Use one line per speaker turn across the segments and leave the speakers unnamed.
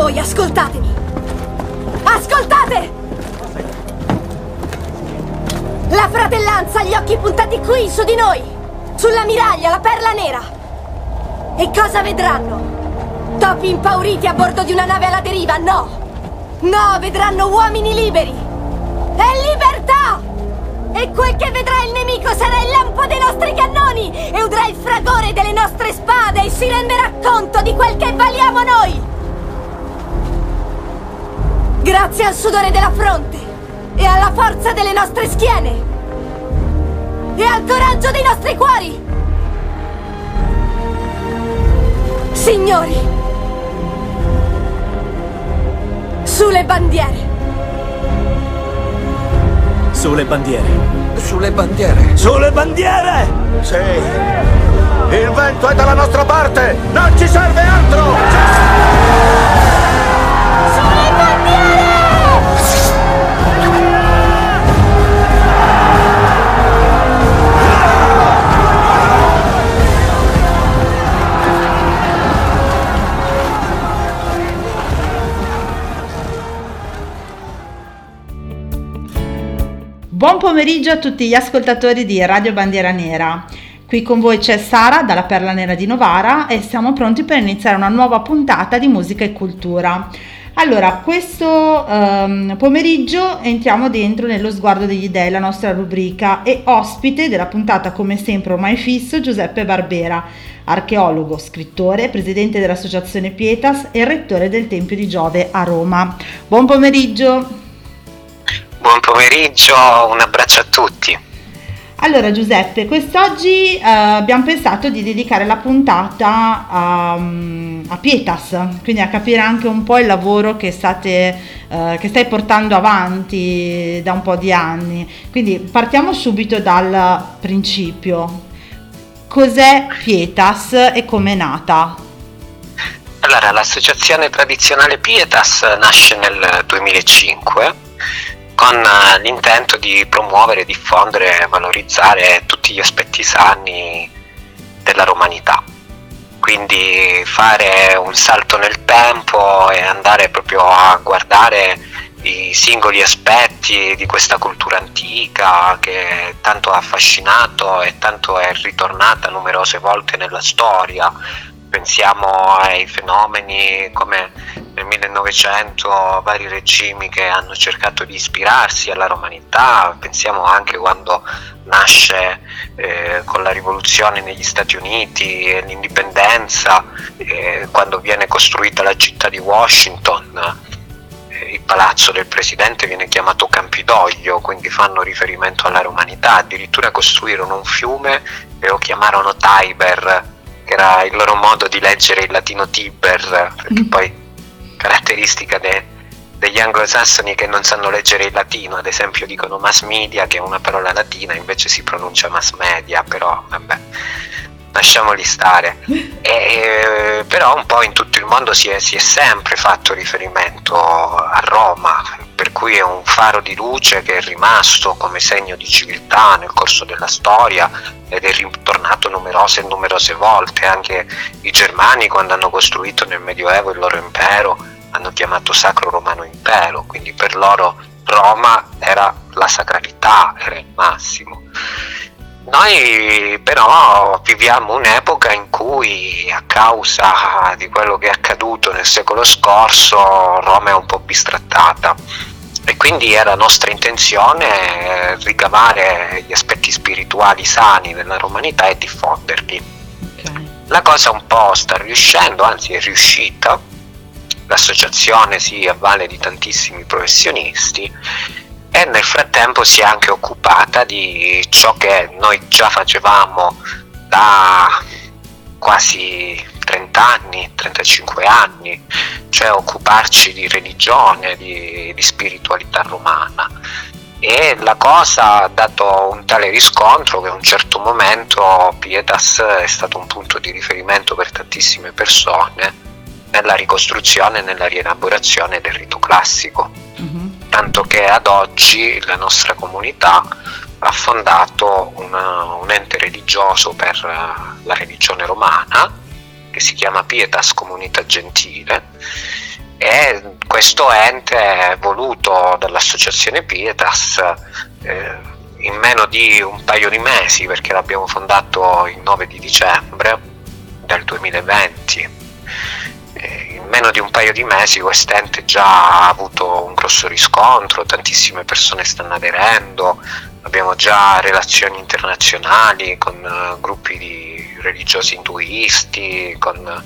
Voi ascoltatemi! Ascoltate! La fratellanza ha gli occhi puntati qui, su di noi! Sulla miraglia, la perla nera! E cosa vedranno? Topi impauriti a bordo di una nave alla deriva? No! No, vedranno uomini liberi! E libertà! E quel che vedrà il nemico sarà il lampo dei nostri cannoni! E udrà il fragore delle nostre spade e si renderà conto di quel che valiamo noi! Grazie al sudore della fronte e alla forza delle nostre schiene e al coraggio dei nostri cuori! Signori, sulle bandiere!
Sulle bandiere.
Sulle bandiere.
Sulle bandiere!
Sì. Il vento è dalla nostra parte! Non ci serve altro!
Buon pomeriggio a tutti gli ascoltatori di Radio Bandiera Nera. Qui con voi c'è Sara dalla Perla Nera di Novara e siamo pronti per iniziare una nuova puntata di musica e cultura. Allora, questo um, pomeriggio entriamo dentro nello sguardo degli dei, la nostra rubrica, e ospite della puntata, come sempre ormai fisso, Giuseppe Barbera, archeologo, scrittore, presidente dell'associazione Pietas e rettore del Tempio di Giove a Roma. Buon pomeriggio!
Buon pomeriggio, un abbraccio a tutti.
Allora Giuseppe, quest'oggi eh, abbiamo pensato di dedicare la puntata a, a, Pietas, quindi a capire anche un po' il lavoro che, state, eh, che stai portando avanti da un po' di anni. Quindi partiamo subito dal principio. Cos'è Pietas e come è nata?
Allora, l'associazione tradizionale Pietas nasce nel 2005 con eh, l'intento di promuovere, diffondere e valorizzare tutti gli aspetti sani della romanità. Quindi fare un salto nel tempo e andare proprio a guardare i singoli aspetti di questa cultura antica che tanto ha affascinato e tanto è ritornata numerose volte nella storia, pensiamo ai fenomeni come nel 1900 vari regimi che hanno cercato di ispirarsi alla romanità, pensiamo anche quando nasce eh, con la rivoluzione negli Stati Uniti e l'indipendenza, eh, quando viene costruita la città di Washington, eh, il palazzo del presidente viene chiamato Campidoglio, quindi fanno riferimento alla romanità, addirittura costruirono un fiume e lo chiamarono Tiber che era il loro modo di leggere il latino Tiber, perché mm. poi caratteristica de, degli anglosassoni che non sanno leggere il latino, ad esempio dicono mass media, che è una parola latina, invece si pronuncia mass media, però vabbè, lasciamoli stare. E, però un po' in tutto il mondo si è, si è sempre fatto riferimento a Roma, per cui è un faro di luce che è rimasto come segno di civiltà nel corso della storia ed è ritornato numerose e numerose volte. Anche i germani quando hanno costruito nel Medioevo il loro impero hanno chiamato Sacro Romano Impero, quindi per loro Roma era la sacralità, era il massimo. Noi però viviamo un'epoca in cui a causa di quello che è accaduto nel secolo scorso Roma è un po' bistrattata quindi era nostra intenzione ricavare gli aspetti spirituali sani della romanità e diffonderli. Okay. La cosa un po' sta riuscendo, anzi è riuscita, l'associazione si avvale di tantissimi professionisti e nel frattempo si è anche occupata di ciò che noi già facevamo da quasi 30 anni, 35 anni, cioè occuparci di religione, di, di spiritualità romana. E la cosa ha dato un tale riscontro che a un certo momento Pietas è stato un punto di riferimento per tantissime persone nella ricostruzione e nella rielaborazione del rito classico. Mm-hmm. Tanto che ad oggi la nostra comunità ha fondato un ente religioso per la religione romana che si chiama Pietas Comunità Gentile e questo ente voluto dall'associazione Pietas eh, in meno di un paio di mesi perché l'abbiamo fondato il 9 di dicembre del 2020 in meno di un paio di mesi quest'ente già ha avuto un grosso riscontro, tantissime persone stanno aderendo, abbiamo già relazioni internazionali con uh, gruppi di religiosi induisti, con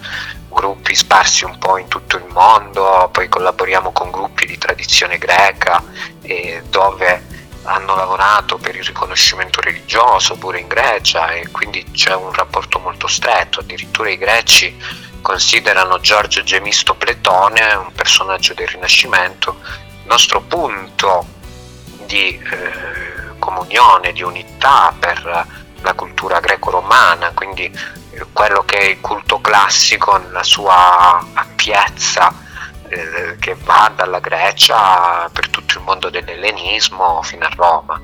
gruppi sparsi un po' in tutto il mondo, poi collaboriamo con gruppi di tradizione greca eh, dove hanno lavorato per il riconoscimento religioso pure in Grecia e quindi c'è un rapporto molto stretto, addirittura i greci considerano Giorgio Gemisto Pletone, un personaggio del Rinascimento, il nostro punto di eh, comunione, di unità per la cultura greco-romana, quindi eh, quello che è il culto classico nella sua appiezza eh, che va dalla Grecia per tutto il mondo dell'ellenismo fino a Roma.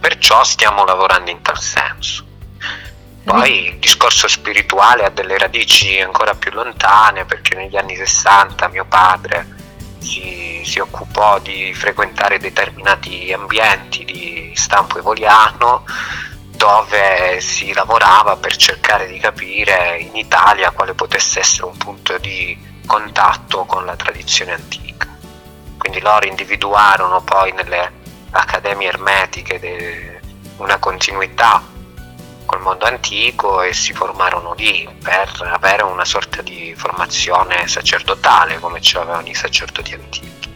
Perciò stiamo lavorando in tal senso. Poi il discorso spirituale ha delle radici ancora più lontane perché negli anni 60 mio padre si, si occupò di frequentare determinati ambienti di stampo evoliano dove si lavorava per cercare di capire in Italia quale potesse essere un punto di contatto con la tradizione antica. Quindi loro individuarono poi nelle accademie ermetiche una continuità col mondo antico e si formarono lì per avere una sorta di formazione sacerdotale come ce l'avevano i sacerdoti antichi.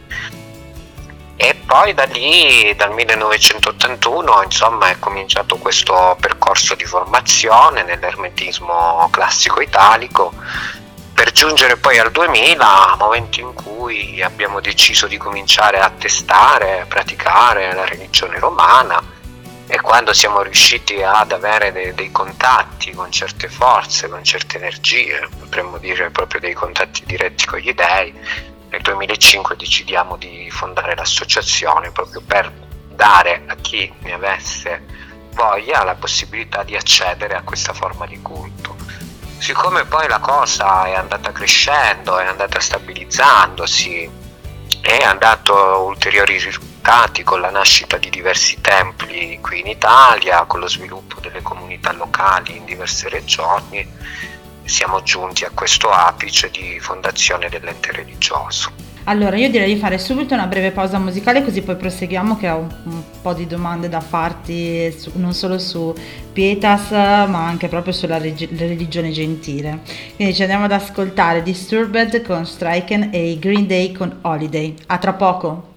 E poi da lì, dal 1981, insomma, è cominciato questo percorso di formazione nell'ermetismo classico italico, per giungere poi al 2000, momento in cui abbiamo deciso di cominciare a testare, a praticare la religione romana e quando siamo riusciti ad avere dei, dei, contatti con certe forze, con certe energie, potremmo dire proprio dei contatti diretti con gli dei, nel 2005 decidiamo di fondare l'associazione proprio per dare a chi ne avesse voglia la possibilità di accedere a questa forma di culto. Siccome poi la cosa è andata crescendo, è andata stabilizzandosi, è andato ulteriori risultati con la nascita di diversi templi qui in Italia, con lo sviluppo delle comunità locali in diverse regioni, siamo giunti a questo apice di fondazione dell'ente religioso.
Allora, io direi di fare subito una breve pausa musicale così poi proseguiamo che ho un, un po' di domande da farti su, non solo su Pietas ma anche proprio sulla reg- religione gentile. Quindi ci andiamo ad ascoltare Disturbed con Striken e Green Day con Holiday. A tra poco!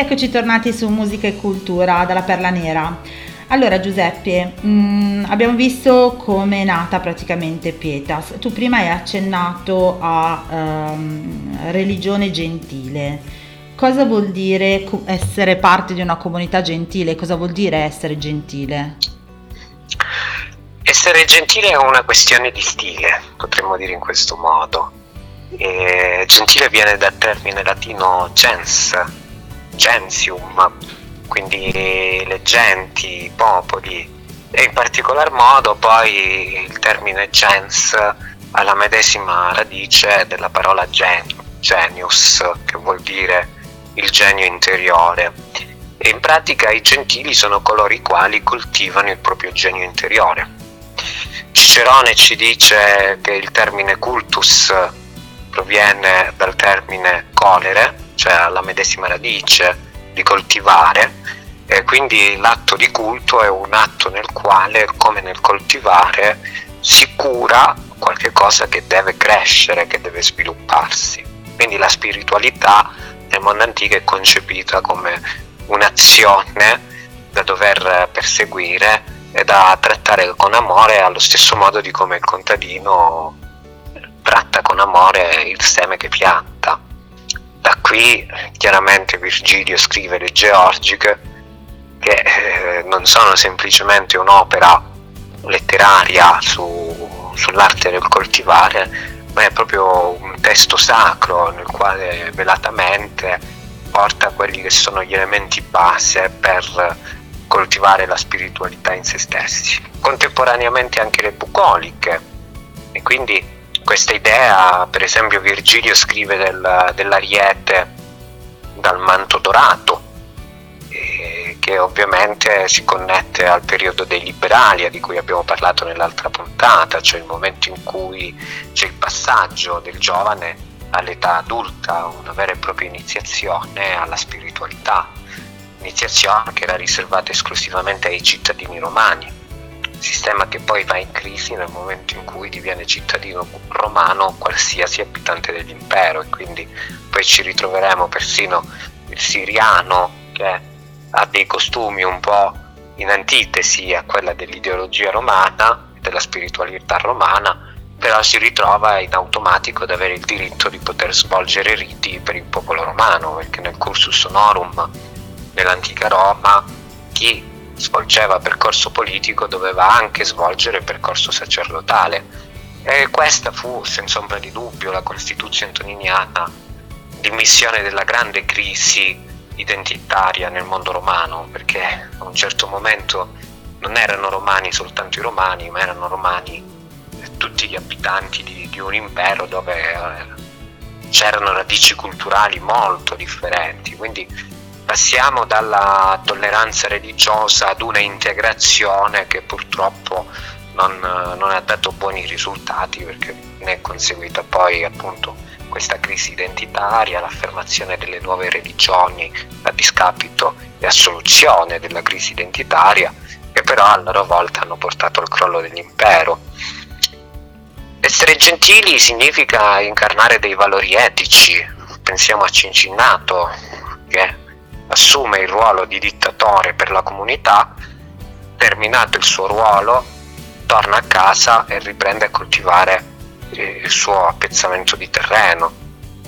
Rieccoci tornati su Musica e Cultura dalla Perla Nera. Allora Giuseppe, mh, mm, abbiamo visto come è nata praticamente Pietas. Tu prima hai accennato a um, religione gentile. Cosa vuol dire essere parte di una comunità gentile? Cosa vuol dire essere gentile?
Essere gentile è una questione di stile, potremmo dire in questo modo. E gentile viene dal termine latino gens, gentium, quindi le genti, i popoli e in particolar modo poi il termine gens ha la medesima radice della parola gen, genius, che vuol dire il genio interiore. E in pratica i gentili sono coloro i quali coltivano il proprio genio interiore. Cicerone ci dice che il termine cultus proviene dal termine colere, cioè alla medesima radice di coltivare, e quindi l'atto di culto è un atto nel quale, come nel coltivare, si cura qualche cosa che deve crescere, che deve svilupparsi. Quindi la spiritualità nel mondo antico è concepita come un'azione da dover perseguire e da trattare con amore allo stesso modo di come il contadino tratta con amore il seme che pianta. Da qui chiaramente Virgilio scrive le Georgiche che eh, non sono semplicemente un'opera letteraria su, sull'arte del coltivare, ma è proprio un testo sacro nel quale velatamente porta quelli che sono gli elementi base per coltivare la spiritualità in se stessi. Contemporaneamente anche le bucoliche e quindi questa idea, per esempio Virgilio scrive del, dell'ariete dal manto dorato, eh, che ovviamente si connette al periodo dei liberali, di cui abbiamo parlato nell'altra puntata, cioè il momento in cui c'è il passaggio del giovane all'età adulta, una vera e propria iniziazione alla spiritualità, iniziazione che era riservata esclusivamente ai cittadini romani sistema che poi va in crisi nel momento in cui diviene cittadino romano qualsiasi abitante dell'impero e quindi poi ci ritroveremo persino il siriano che ha dei costumi un po' in antitesi a quella dell'ideologia romana, della spiritualità romana, però si ritrova in automatico ad avere il diritto di poter svolgere riti per il popolo romano, perché nel cursus honorum nell'antica Roma chi svolgeva percorso politico doveva anche svolgere percorso sacerdotale. E questa fu senza ombra di dubbio la Costituzione antoniniana di missione della grande crisi identitaria nel mondo romano, perché a un certo momento non erano romani soltanto i romani, ma erano romani tutti gli abitanti di, di un impero dove eh, c'erano radici culturali molto differenti. Quindi passiamo dalla tolleranza religiosa ad una integrazione che purtroppo non, non ha dato buoni risultati perché ne è conseguita poi appunto questa crisi identitaria, l'affermazione delle nuove religioni a discapito e a soluzione della crisi identitaria, che però a loro volta hanno portato al crollo dell'impero. Essere gentili significa incarnare dei valori etici, pensiamo a Cincinnato, che assume il ruolo di dittatore per la comunità, terminato il suo ruolo, torna a casa e riprende a coltivare eh, il suo appezzamento di terreno.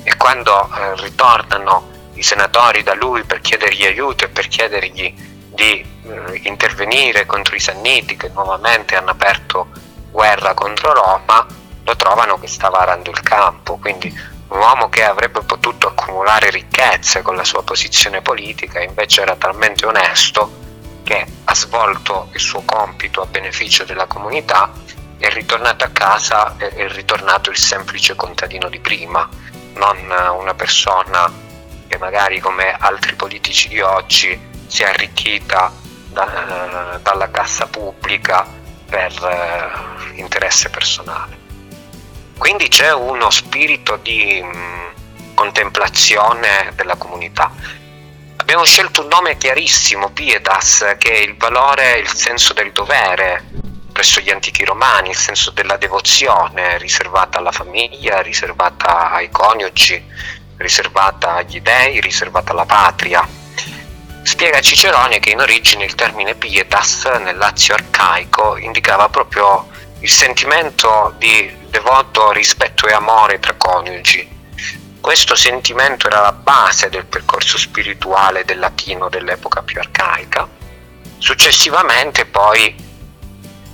E quando eh, ritornano i senatori da lui per chiedergli aiuto e per chiedergli di eh, intervenire contro i Sanniti che nuovamente hanno aperto guerra contro Roma, lo trovano che stava arando il campo, quindi un uomo che avrebbe potuto accumulare ricchezze con la sua posizione politica, invece era talmente onesto che ha svolto il suo compito a beneficio della comunità, è ritornato a casa è ritornato il semplice contadino di prima non una persona che magari come altri politici di oggi si è arricchita da, dalla cassa pubblica per eh, interesse personale. Quindi c'è uno spirito di mh, mm, contemplazione della comunità. Abbiamo scelto un nome chiarissimo, Pietas, che è il valore, il senso del dovere presso gli antichi romani, il senso della devozione riservata alla famiglia, riservata ai coniugi, riservata agli dei, riservata alla patria. Spiega Cicerone che in origine il termine pietas nel Lazio arcaico indicava proprio il sentimento di devoto rispetto e amore tra coniugi. Questo sentimento era la base del percorso spirituale del latino dell'epoca più arcaica. Successivamente poi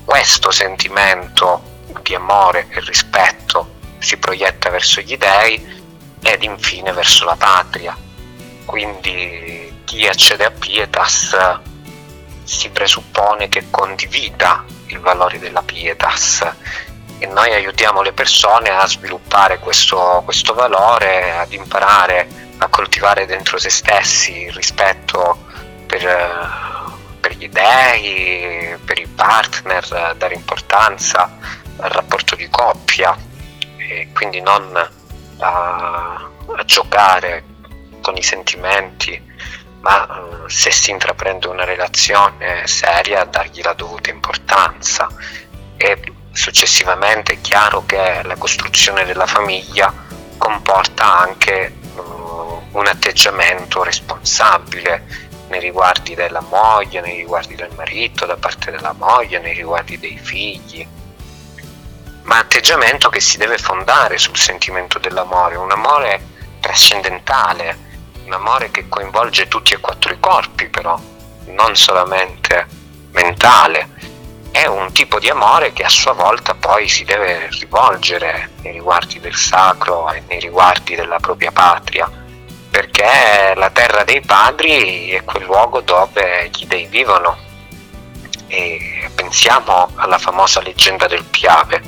questo sentimento di amore e rispetto si proietta verso gli dei ed infine verso la patria. Quindi chi accede a Pietas si presuppone che condivida i valori della Pietas. E noi aiutiamo le persone a sviluppare questo, questo valore, ad imparare a coltivare dentro se stessi il rispetto per, per gli dei, per i partner, dare importanza al rapporto di coppia. E quindi non a, a giocare con i sentimenti, ma eh, se si intraprende una relazione seria dargli la dovuta importanza. E successivamente è chiaro che la costruzione della famiglia comporta anche uh, un atteggiamento responsabile nei riguardi della moglie, nei riguardi del marito, da parte della moglie, nei riguardi dei figli. Ma atteggiamento che si deve fondare sul sentimento dell'amore, un amore trascendentale, un amore che coinvolge tutti e quattro i corpi però, non solamente mentale. È un tipo di amore che a sua volta poi si deve rivolgere nei riguardi del sacro e nei riguardi della propria patria, perché la terra dei padri è quel luogo dove gli dei vivono. E pensiamo alla famosa leggenda del Piave,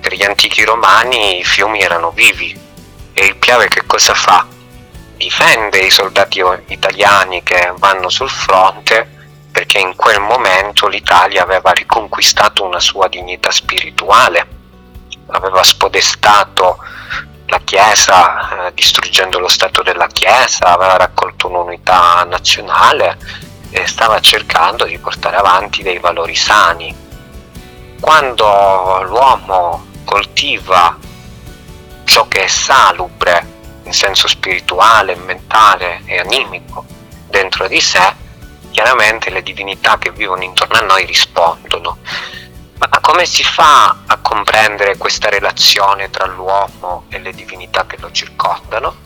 per gli antichi romani i fiumi erano vivi e il Piave che cosa fa? Difende i soldati italiani che vanno sul fronte perché in quel momento l'Italia aveva riconquistato una sua dignità spirituale, aveva spodestato la Chiesa eh, distruggendo lo Stato della Chiesa, aveva raccolto un'unità nazionale e stava cercando di portare avanti dei valori sani. Quando l'uomo coltiva ciò che è salubre in senso spirituale, mentale e animico dentro di sé, chiaramente le divinità che vivono intorno a noi rispondono. Ma come si fa a comprendere questa relazione tra l'uomo e le divinità che lo circondano?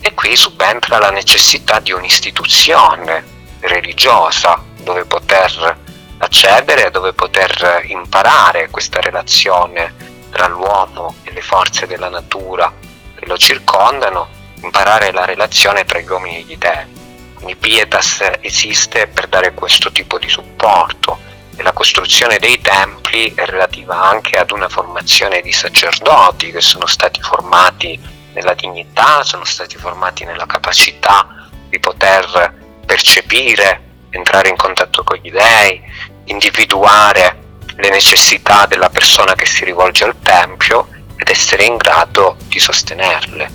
E qui subentra la necessità di un'istituzione religiosa dove poter accedere, dove poter imparare questa relazione tra l'uomo e le forze della natura lo circondano, imparare la relazione tra gli uomini e gli dei. Quindi Pietas esiste per dare questo tipo di supporto e la costruzione dei templi è relativa anche ad una formazione di sacerdoti che sono stati formati nella dignità, sono stati formati nella capacità di poter percepire, entrare in contatto con gli dei, individuare le necessità della persona che si rivolge al Tempio ed essere in grado di sostenerle.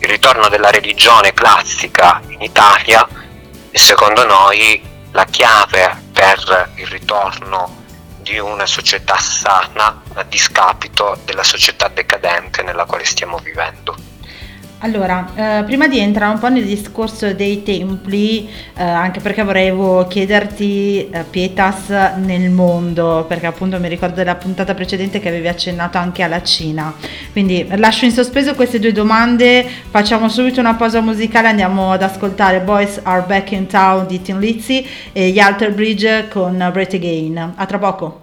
Il ritorno della religione classica in Italia è secondo noi la chiave per il ritorno di una società sana a discapito della società decadente nella quale stiamo vivendo.
Allora, eh, prima di entrare un po' nel discorso dei templi, eh, anche perché volevo chiederti eh, Pietas nel mondo, perché appunto mi ricordo della puntata precedente che avevi accennato anche alla Cina. Quindi lascio in sospeso queste due domande, facciamo subito una pausa musicale, andiamo ad ascoltare Boys Are Back in Town di Tim Lizzy e gli Alter Bridge con Breath Again. A tra poco.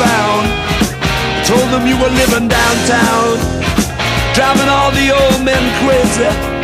found. I told them you were living downtown, driving all the old men crazy.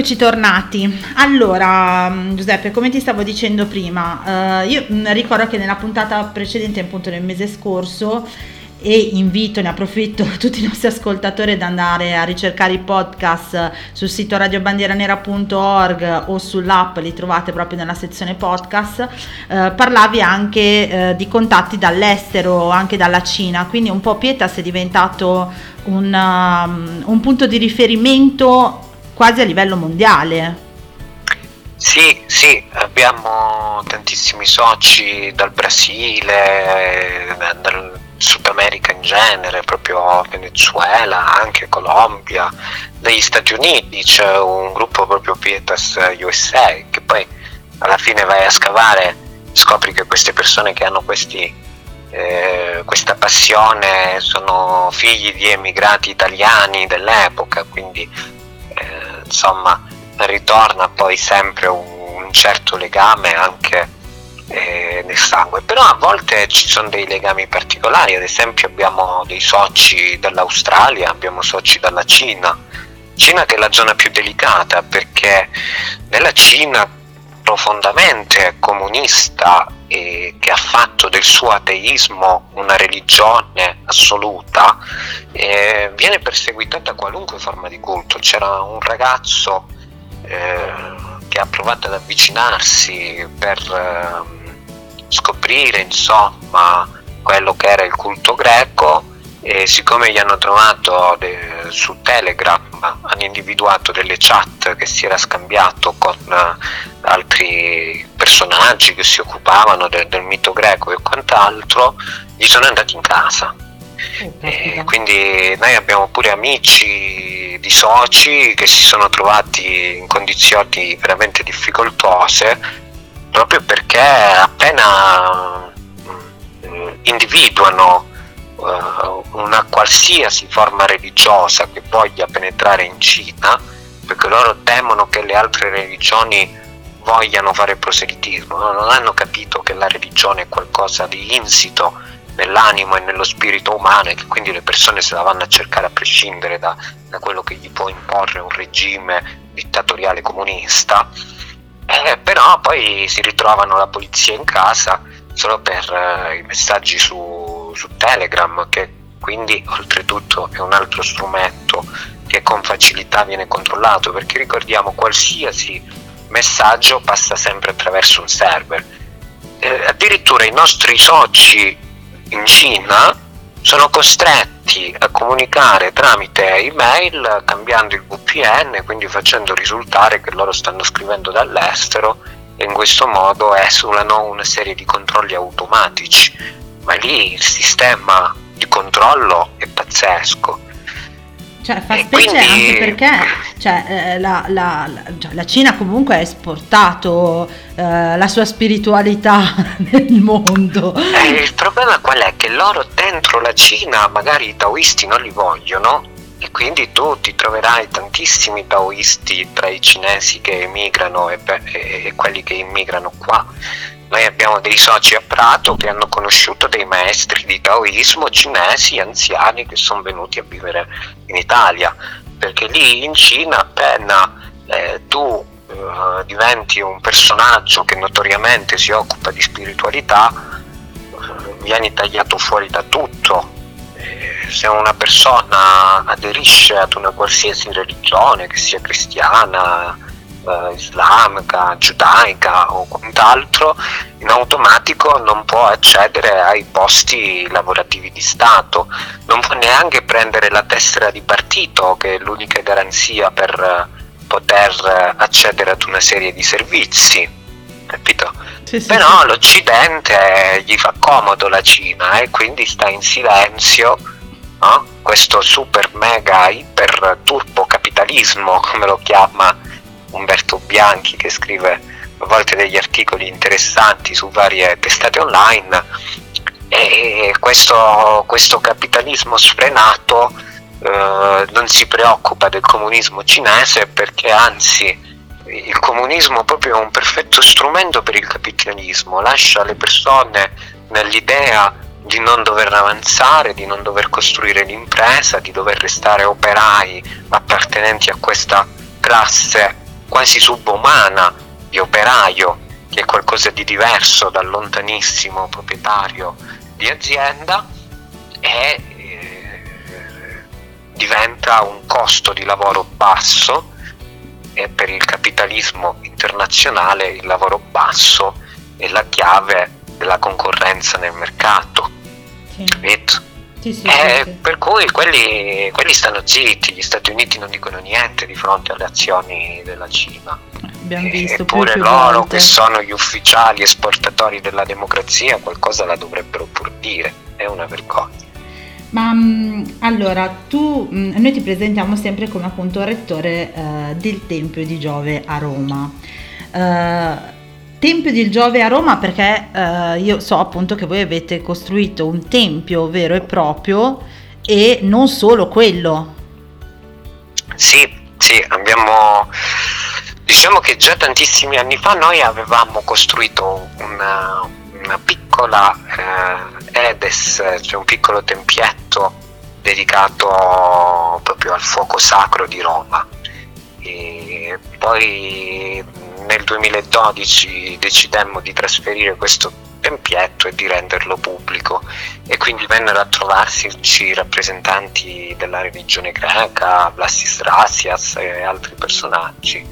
Rieccoci tornati. Allora, Giuseppe, come ti stavo dicendo prima, eh, io mm, ricordo che nella puntata precedente, appunto nel mese scorso, e invito, ne approfitto tutti i nostri ascoltatori ad andare a ricercare i podcast sul sito radiobandieranera.org o sull'app, li trovate proprio nella sezione podcast, eh, parlavi anche eh, di contatti dall'estero, anche dalla Cina, quindi un po' Pietas è diventato un, um, un punto di riferimento quasi a livello mondiale.
Sì, sì, abbiamo tantissimi soci dal Brasile, da- dal Sud America in genere, proprio Venezuela, anche Colombia, dagli Stati Uniti c'è un gruppo proprio Pietas USA che poi alla fine vai a scavare scopri che queste persone che hanno questi, eh, questa passione sono figli di emigrati italiani dell'epoca, quindi eh, insomma ritorna poi sempre un, certo legame anche eh, nel sangue. Però a volte ci sono dei legami particolari ad esempio abbiamo dei soci dall'Australia abbiamo soci dalla Cina. Cina che è la zona più delicata perché nella Cina profondamente comunista e che ha fatto del suo ateismo una religione assoluta, eh, viene perseguitata qualunque forma di culto. C'era un ragazzo eh, che ha provato ad avvicinarsi per ehm, scoprire insomma quello che era il culto greco e siccome gli hanno trovato de- su Telegram hanno individuato delle chat che si era scambiato con eh, altri personaggi che si occupavano de- del mito greco e quant'altro gli sono andati in casa. E quindi noi abbiamo pure amici di soci che si sono trovati in condizioni veramente difficoltose proprio perché appena mm, individuano eh, una qualsiasi forma religiosa che voglia penetrare in Cina, perché loro temono che le altre religioni vogliano fare proselitismo, no? non hanno capito che la religione è qualcosa di insito nell'animo e nello spirito umano e che quindi le persone se la vanno a cercare a prescindere da, da quello che gli può imporre un regime dittatoriale comunista, eh, però poi si ritrovano la polizia in casa solo per eh, i messaggi su, su Telegram, che quindi oltretutto è un altro strumento che con facilità viene controllato, perché ricordiamo qualsiasi messaggio passa sempre attraverso un server. Eh, addirittura i nostri soci in Cina sono costretti a comunicare tramite email cambiando il VPN, quindi facendo risultare che loro stanno scrivendo dall'estero e in questo modo esulano una serie di controlli automatici. Ma lì il sistema di controllo è pazzesco.
Cioè, fa
E
specie
quindi-
anche perché cioè, eh, la, la- la- cioè, la Cina comunque ha esportato eh, la sua spiritualità nel mondo.
Eh, il problema qual è? Che loro dentro la Cina magari i taoisti non li vogliono e quindi tu ti troverai tantissimi taoisti tra i cinesi che emigrano e, e- e quelli che immigrano qua. Noi abbiamo dei soci a Prato che hanno conosciuto dei maestri di taoismo cinesi anziani che sono venuti a vivere in Italia, perché lì in Cina appena eh, tu eh, diventi un personaggio che notoriamente si occupa di spiritualità, eh, vieni tagliato fuori da tutto. Eh, Se una persona aderisce ad una qualsiasi religione, che sia cristiana, eh, islamica, giudaica o quant'altro, in automatico non può accedere ai posti lavorativi di Stato, non può neanche prendere la tessera di partito, che è l'unica garanzia per eh, poter eh, accedere ad una serie di servizi, capito?
Sì, sì,
Però l'Occidente gli fa comodo la Cina e quindi sta in silenzio no? questo super mega iper turbo capitalismo, come lo chiama Umberto Bianchi che scrive a volte degli articoli interessanti su varie testate online e questo, questo capitalismo sfrenato eh, non si preoccupa del comunismo cinese perché anzi il comunismo proprio è un perfetto strumento per il capitalismo, lascia le persone nell'idea di non dover avanzare, di non dover costruire l'impresa, di dover restare operai appartenenti a questa classe quasi subumana di operaio, che è qualcosa di diverso dal lontanissimo proprietario di azienda e eh, diventa un costo di lavoro basso e per il capitalismo internazionale il lavoro basso è la chiave della concorrenza nel mercato.
Sì? Sì, sì,
Eh,
sì.
Per cui quelli, quelli stanno zitti, gli Stati Uniti non dicono niente di fronte alle azioni della Cina.
Abbiamo visto più e
Eppure loro
volte.
che sono gli ufficiali esportatori della democrazia qualcosa la dovrebbero pur dire, è una vergogna.
Ma mh, allora, tu, mh, noi ti presentiamo sempre come appunto rettore eh, del Tempio di Giove a Roma. Eh, Tempio di Giove a Roma perché eh, io so appunto che voi avete costruito un tempio vero e proprio e non solo quello.
Sì, sì, abbiamo... Diciamo che già tantissimi anni fa noi avevamo costruito una, una piccola eh, Edes, cioè un piccolo tempietto dedicato proprio al fuoco sacro di Roma. E poi nel 2012 decidemmo di trasferire questo tempietto e di renderlo pubblico e quindi vennero a trovarsi rappresentanti della religione greca, Vlasis Rassias e altri personaggi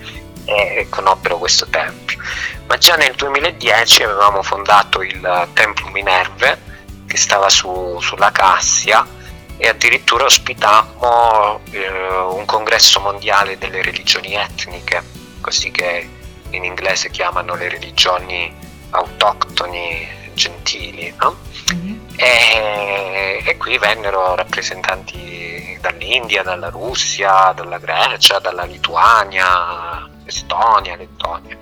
e conobbero questo tempio. Ma già nel 2010 avevamo fondato il Tempio Minerve che stava su- sulla Cassia e addirittura ospitammo eh, un congresso mondiale delle religioni etniche, così che in inglese chiamano le religioni autoctoni gentili, no? E, e qui vennero rappresentanti dall'India, dalla Russia, dalla Grecia, dalla Lituania, Estonia, Lettonia.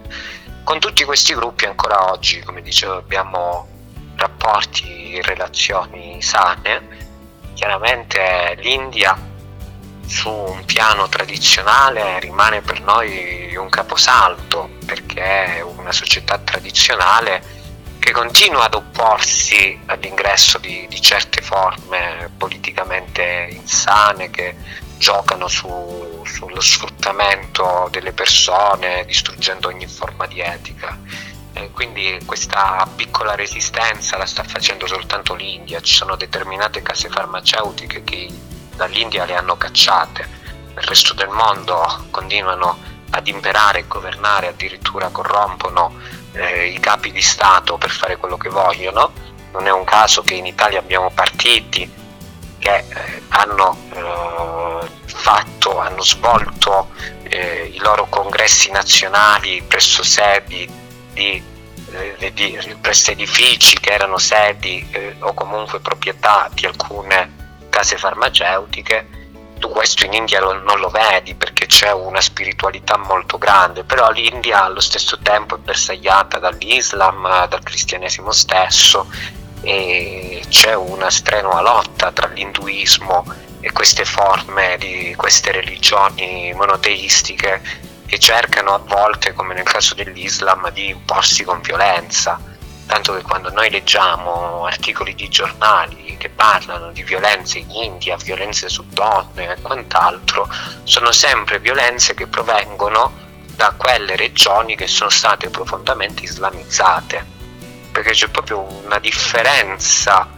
Con tutti questi gruppi ancora oggi, come dicevo, abbiamo rapporti relazioni sane. Chiaramente l'India su un piano tradizionale rimane per noi un caposalto perché è una società tradizionale che continua ad opporsi all'ingresso di, di certe forme politicamente insane che giocano su- sullo sfruttamento delle persone, distruggendo ogni forma di etica. Eh, quindi questa piccola resistenza la sta facendo soltanto l'India, ci sono determinate case farmaceutiche che dall'India le hanno cacciate nel resto del mondo continuano ad imperare e governare, addirittura corrompono eh, i capi di Stato per fare quello che vogliono. Non è un caso che in Italia abbiamo partiti che eh, hanno eh, fatto, hanno svolto eh, i loro congressi nazionali presso sedi di, eh, presso edifici che erano sedi eh, o comunque proprietà di alcune case farmaceutiche. Tu questo in India lo- non lo vedi perché c'è una spiritualità molto grande, però l'India allo stesso tempo è bersagliata dall'Islam, dal cristianesimo stesso e c'è una strenua lotta tra l'induismo e queste forme di queste religioni monoteistiche che cercano a volte, come nel caso dell'Islam, di imporsi con violenza. Tanto che quando noi leggiamo articoli di giornali che parlano di violenze in India, violenze su donne e quant'altro, sono sempre violenze che provengono da quelle regioni che sono state profondamente islamizzate perché c'è proprio una differenza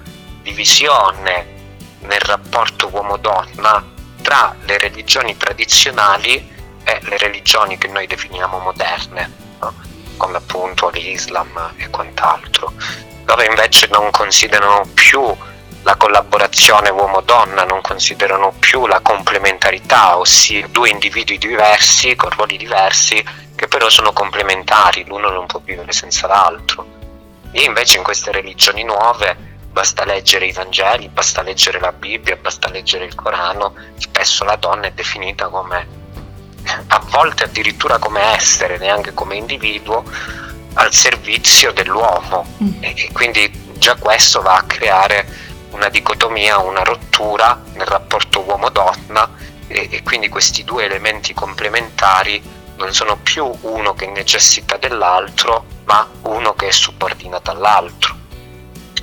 di visione nel rapporto uomo-donna tra le religioni tradizionali e le religioni che noi definiamo moderne, no? Come appunto l'Islam e quant'altro, dove invece non considerano più la collaborazione uomo-donna, non considerano più la complementarità, ossia due individui diversi con ruoli diversi che però sono complementari, l'uno non può vivere senza l'altro. E invece in queste religioni nuove basta leggere i Vangeli, basta leggere la Bibbia, basta leggere il Corano, spesso la donna è definita come, a volte addirittura come essere, neanche come individuo, al servizio dell'uomo. E, e quindi già questo va a creare una dicotomia, una rottura nel rapporto uomo-donna e, e quindi questi due elementi complementari non sono più uno che necessita dell'altro, ma uno che è subordinato all'altro.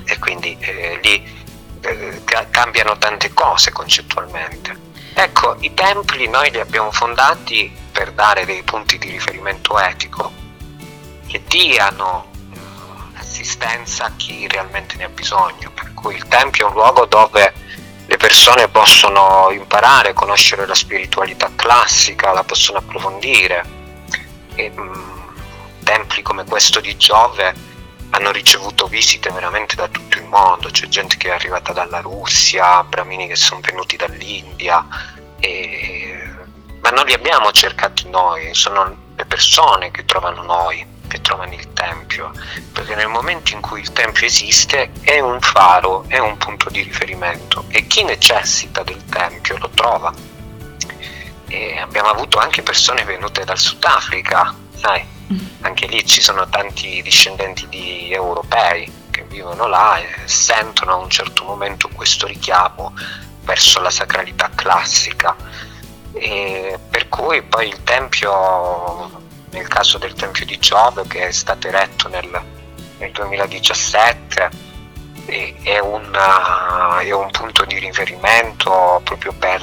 E quindi eh, lì eh, ca- cambiano tante cose concettualmente. Ecco, i templi noi li abbiamo fondati per dare dei punti di riferimento etico che diano eh, assistenza a chi realmente ne ha bisogno. Per cui il tempio è un luogo dove le persone possono imparare, conoscere la spiritualità classica, la possono approfondire. E, mh, templi come questo di Giove hanno ricevuto visite veramente da tutto il mondo, c'è gente che è arrivata dalla Russia, bramini che sono venuti dall'India, e- ma non li abbiamo cercati noi, sono le persone che trovano noi, che trovano il Tempio, perché nel momento in cui il Tempio esiste è un faro, è un punto di riferimento e chi necessita del Tempio lo trova. E abbiamo avuto anche persone venute dal Sudafrica, sai, anche lì ci sono tanti discendenti di europei che vivono là e sentono a un certo momento questo richiamo verso la sacralità classica. E per cui poi il tempio, nel caso del tempio di Giove che è stato eretto nel, nel 2017, è, un, è un punto di riferimento proprio per,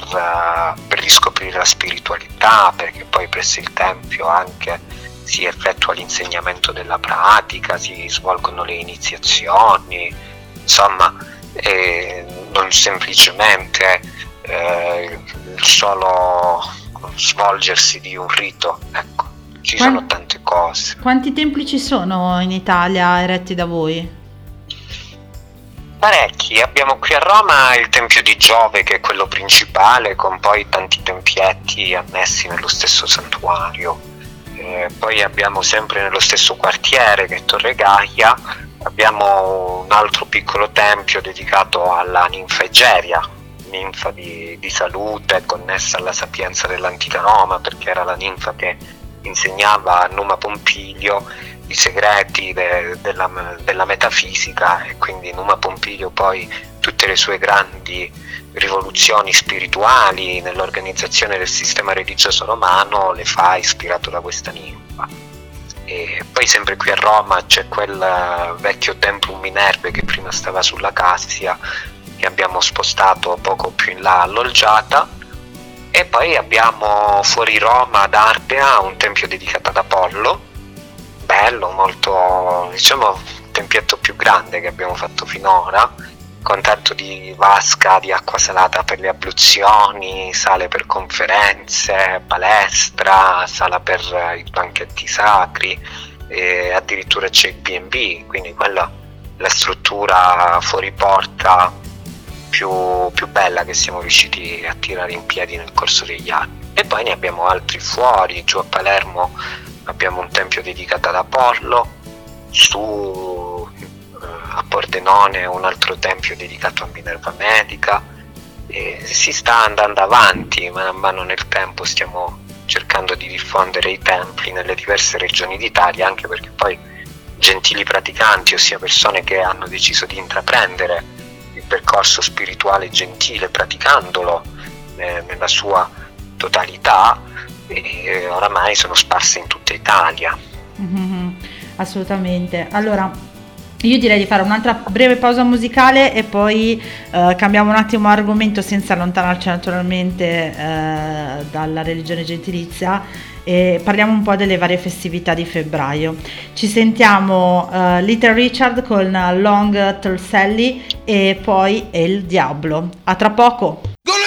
per riscoprire la spiritualità, perché poi presso il tempio anche si effettua l'insegnamento della pratica, si svolgono le iniziazioni, insomma, eh, non semplicemente eh, il solo svolgersi di un rito, ecco, ci
Quan-
sono tante cose.
Quanti templi ci sono in Italia eretti da voi?
Parecchi, abbiamo qui a Roma il Tempio di Giove che è quello principale con poi tanti tempietti annessi nello stesso santuario. Eh, poi abbiamo sempre nello stesso quartiere che è Torre Gaia, abbiamo un altro piccolo tempio dedicato alla ninfa Egeria, ninfa di, di salute connessa alla sapienza dell'antica Roma perché era la ninfa che insegnava a Numa Pompilio i segreti de- della, della metafisica e quindi Numa Pompilio poi tutte le sue grandi rivoluzioni spirituali nell'organizzazione del sistema religioso romano le fa ispirato da questa ninfa. E poi sempre qui a Roma c'è quel eh, vecchio tempio Minerve che prima stava sulla Cassia che abbiamo spostato poco più in là all'Olgiata e poi abbiamo fuori Roma ad Ardea un tempio dedicato ad Apollo bello, molto diciamo tempietto più grande che abbiamo fatto finora contatto di vasca di acqua salata per le abluzioni, sale per conferenze, palestra, sala per i banchetti sacri, addirittura c'è il B&B, quindi quella la struttura fuori porta più, più bella che siamo riusciti a tirare in piedi nel corso degli anni. E poi ne abbiamo altri fuori, giù a Palermo abbiamo un tempio dedicato ad Apollo, su eh, a Pordenone un altro tempio dedicato a Minerva Medica. E si sta andando avanti, man mano nel tempo stiamo cercando di diffondere i templi nelle diverse regioni d'Italia, anche perché poi gentili praticanti, ossia persone che hanno deciso di intraprendere il percorso spirituale gentile praticandolo eh, nella sua totalità, e oramai sono sparse in tutta Italia.
Mhm, assolutamente. Allora, io direi di fare un'altra breve pausa musicale e poi eh, cambiamo un attimo argomento senza allontanarci naturalmente eh, dalla religione gentilizia e parliamo un po' delle varie festività di febbraio. Ci sentiamo eh, Little Richard con Long Torselli e poi El Diablo. A tra poco!
Gonna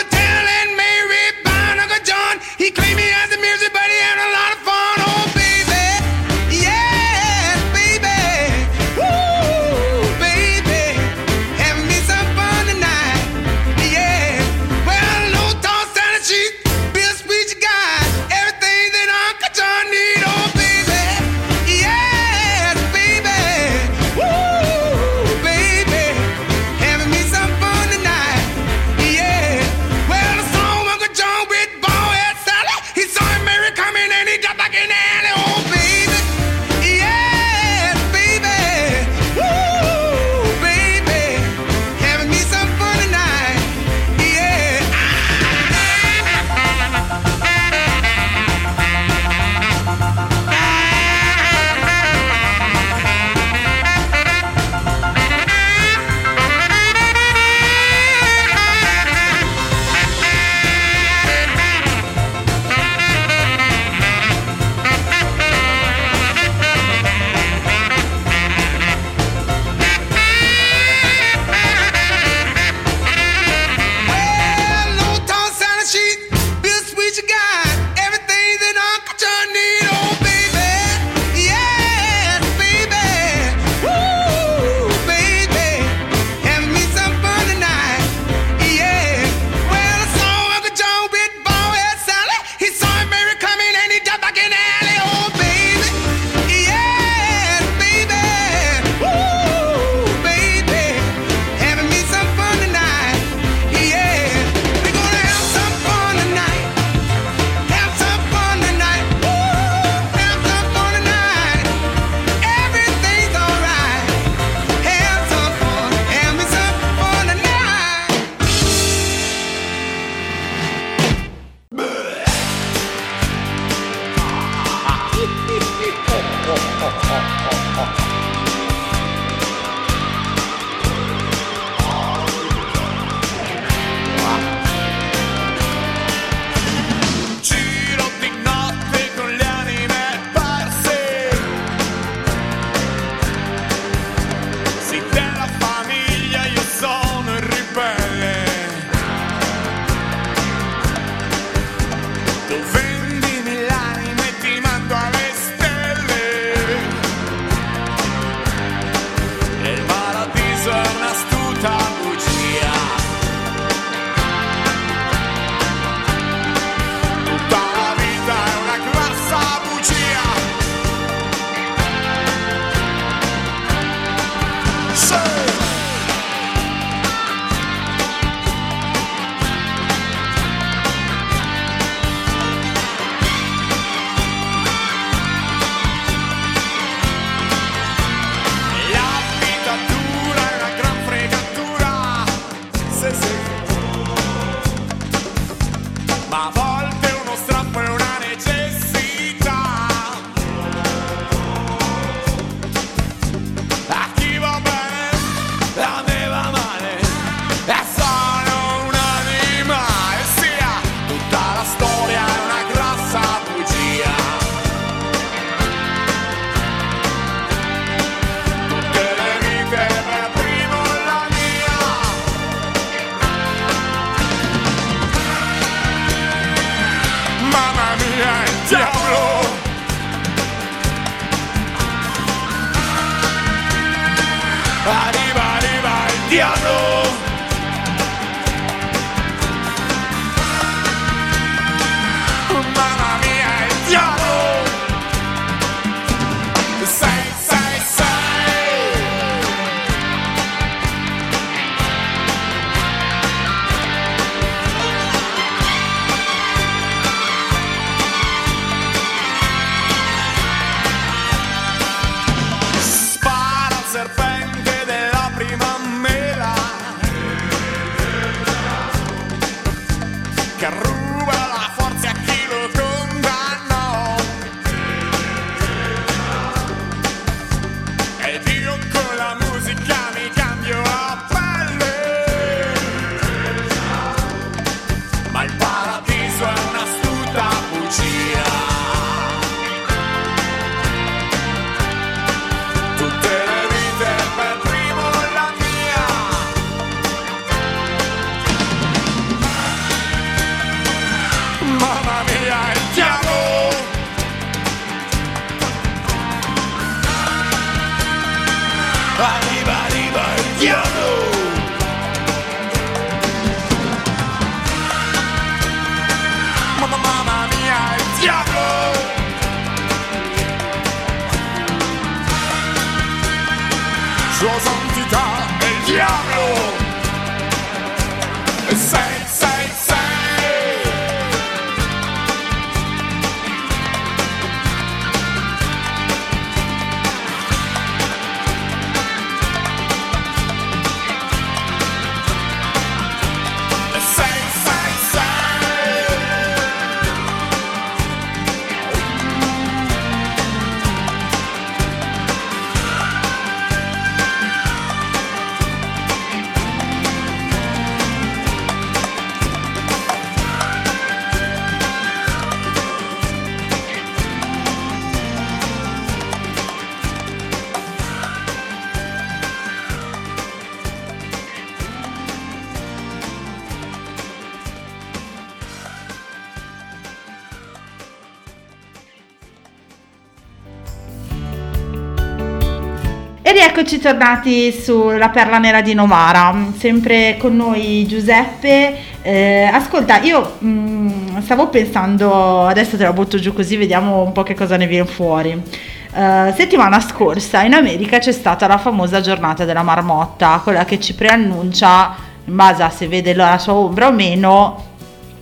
E
rieccoci tornati sulla Perla Nera di Novara, sempre con noi Giuseppe. Eh, ascolta, io mm, stavo pensando, adesso te la butto giù così vediamo un po' che cosa ne viene fuori. Eh, settimana scorsa in America c'è stata la famosa giornata della marmotta, quella che ci preannuncia, in base a se vede la sua ombra o meno,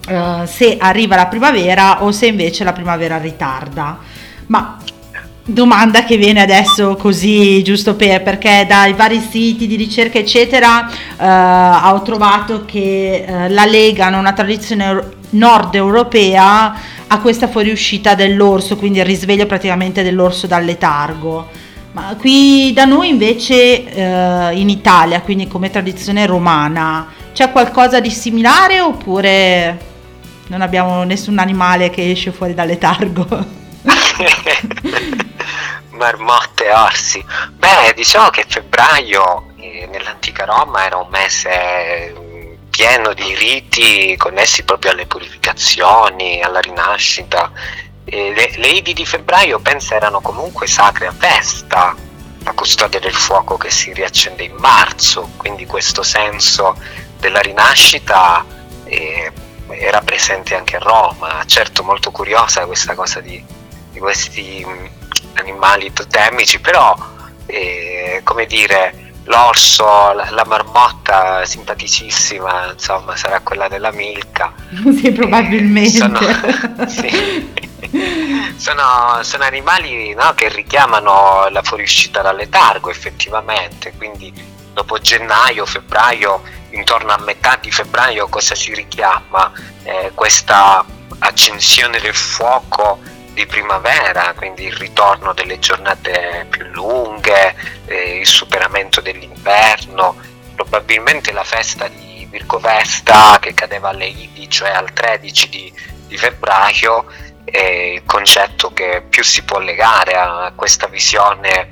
eh, se arriva la primavera o se invece la primavera ritarda. Ma domanda che viene adesso così giusto per perché dai vari siti di ricerca eccetera eh, ho trovato che eh, la Lega una tradizione euro- nord europea ha questa fuoriuscita dell'orso quindi il risveglio praticamente dell'orso dal letargo. Ma qui da noi invece eh, in Italia quindi come tradizione romana c'è qualcosa di similare oppure non abbiamo nessun animale che esce fuori dal letargo
Marmotte orsi. Beh, diciamo che febbraio eh, nell'antica Roma era un mese mm, pieno di riti connessi proprio alle purificazioni, alla rinascita. E le, le Idi di febbraio penso erano comunque sacre a Vesta, la custodia del fuoco che si riaccende in marzo, quindi questo senso della rinascita eh, era presente anche a Roma. Certo, molto curiosa questa cosa di, di questi mh, animali totemici, però eh, come dire, l'orso, la, la marmotta simpaticissima, insomma, sarà quella della Milka.
sì, probabilmente.
Sono, sì. sono, sono animali no, che richiamano la fuoriuscita dal letargo effettivamente, quindi dopo gennaio, febbraio, intorno a metà di febbraio cosa si richiama? Eh, questa accensione del fuoco di primavera, quindi il ritorno delle giornate più lunghe, eh, il superamento dell'inverno, probabilmente la festa di Virgovesta che cadeva alle Idi, cioè al 13 di, di febbraio, è il concetto che più si può legare a questa visione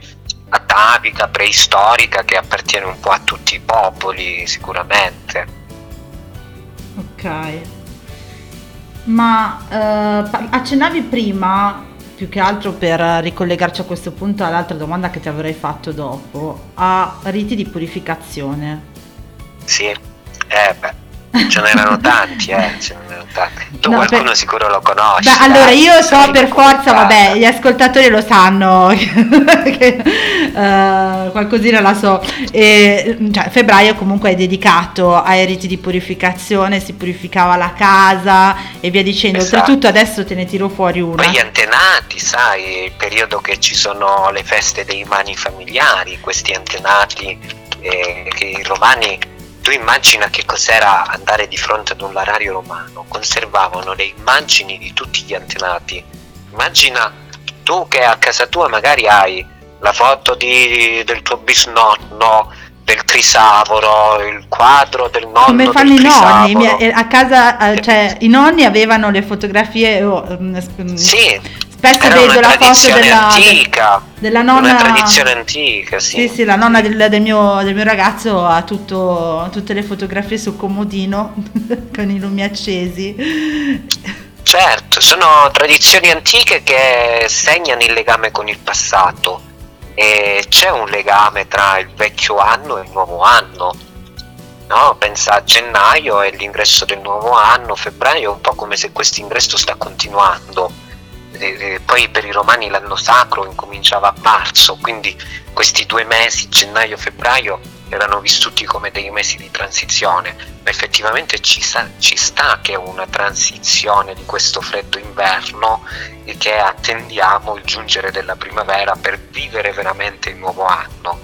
atavica, preistorica che appartiene un po' a tutti i popoli sicuramente.
Ok. Ma eh, accennavi prima, più che altro per ricollegarci a questo punto all'altra domanda che ti avrei fatto dopo, a riti di purificazione.
Sì, eh beh, ce n'erano tanti, eh, ce n'erano tanti. Tu
No,
qualcuno
per-
sicuro lo conosci.
Beh, allora io so per forza, vabbè, gli ascoltatori lo sanno, che, eh, qualcosina la so. E, cioè, febbraio comunque è dedicato ai riti di purificazione, si purificava la casa e via dicendo.
Esatto.
Oltretutto adesso te ne tiro fuori una.
Poi gli antenati, sai, il periodo che ci sono le feste dei mani familiari, questi antenati eh, che i romani, tu immagina che cos'era andare di fronte ad un larario romano, conservavano le immagini di tutti gli antenati. Immagina tu che a casa tua magari hai la foto di- del tuo bisnonno, del trisavoro, il quadro del nonno
Come fanno
del
i nonni, a casa, cioè i nonni avevano le fotografie, oh, mm,
Sì,
spesso
era
vedo
una
la foto della,
antica.
della nonna.
Una tradizione antica, sì.
Sì, sì, la nonna del, del mio, del mio ragazzo ha tutto- tutte le fotografie sul comodino con i lumi accesi.
Certo, sono tradizioni antiche che segnano il legame con il passato e c'è un legame tra il vecchio anno e il nuovo anno. No? Pensa a gennaio e l'ingresso del nuovo anno, febbraio è un po' come se questo ingresso sta continuando. E- e poi per i romani l'anno sacro incominciava a marzo, quindi questi due mesi, gennaio e febbraio, erano vissuti come dei mesi di transizione, ma effettivamente ci, sa- ci sta che è una transizione di questo freddo inverno e che attendiamo il giungere della primavera per vivere veramente il nuovo anno.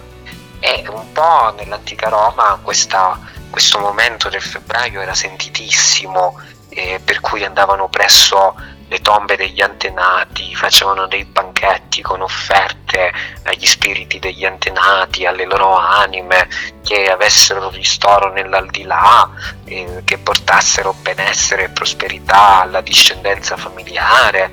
E un po' nell'antica Roma questa- questo momento del febbraio era sentitissimo, eh, per cui andavano presso le tombe degli antenati, facevano dei banchetti con offerte agli spiriti degli antenati, alle loro anime, che avessero ristoro nell'aldilà, eh, che portassero benessere e prosperità alla discendenza familiare.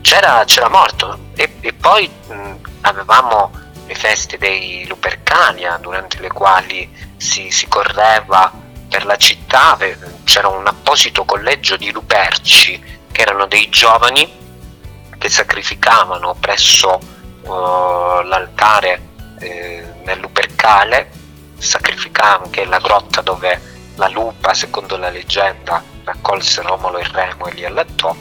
C'era, c'era morto e, e poi mh, avevamo le feste dei Lupercalia durante le quali si, si correva per la città, eh, c'era un apposito collegio di luperci che erano dei giovani che sacrificavano presso eh, l'altare eh, nel Lupercale, sacrificavano che è la grotta dove la lupa, secondo la leggenda, raccolse Romolo e Remo e li allattò,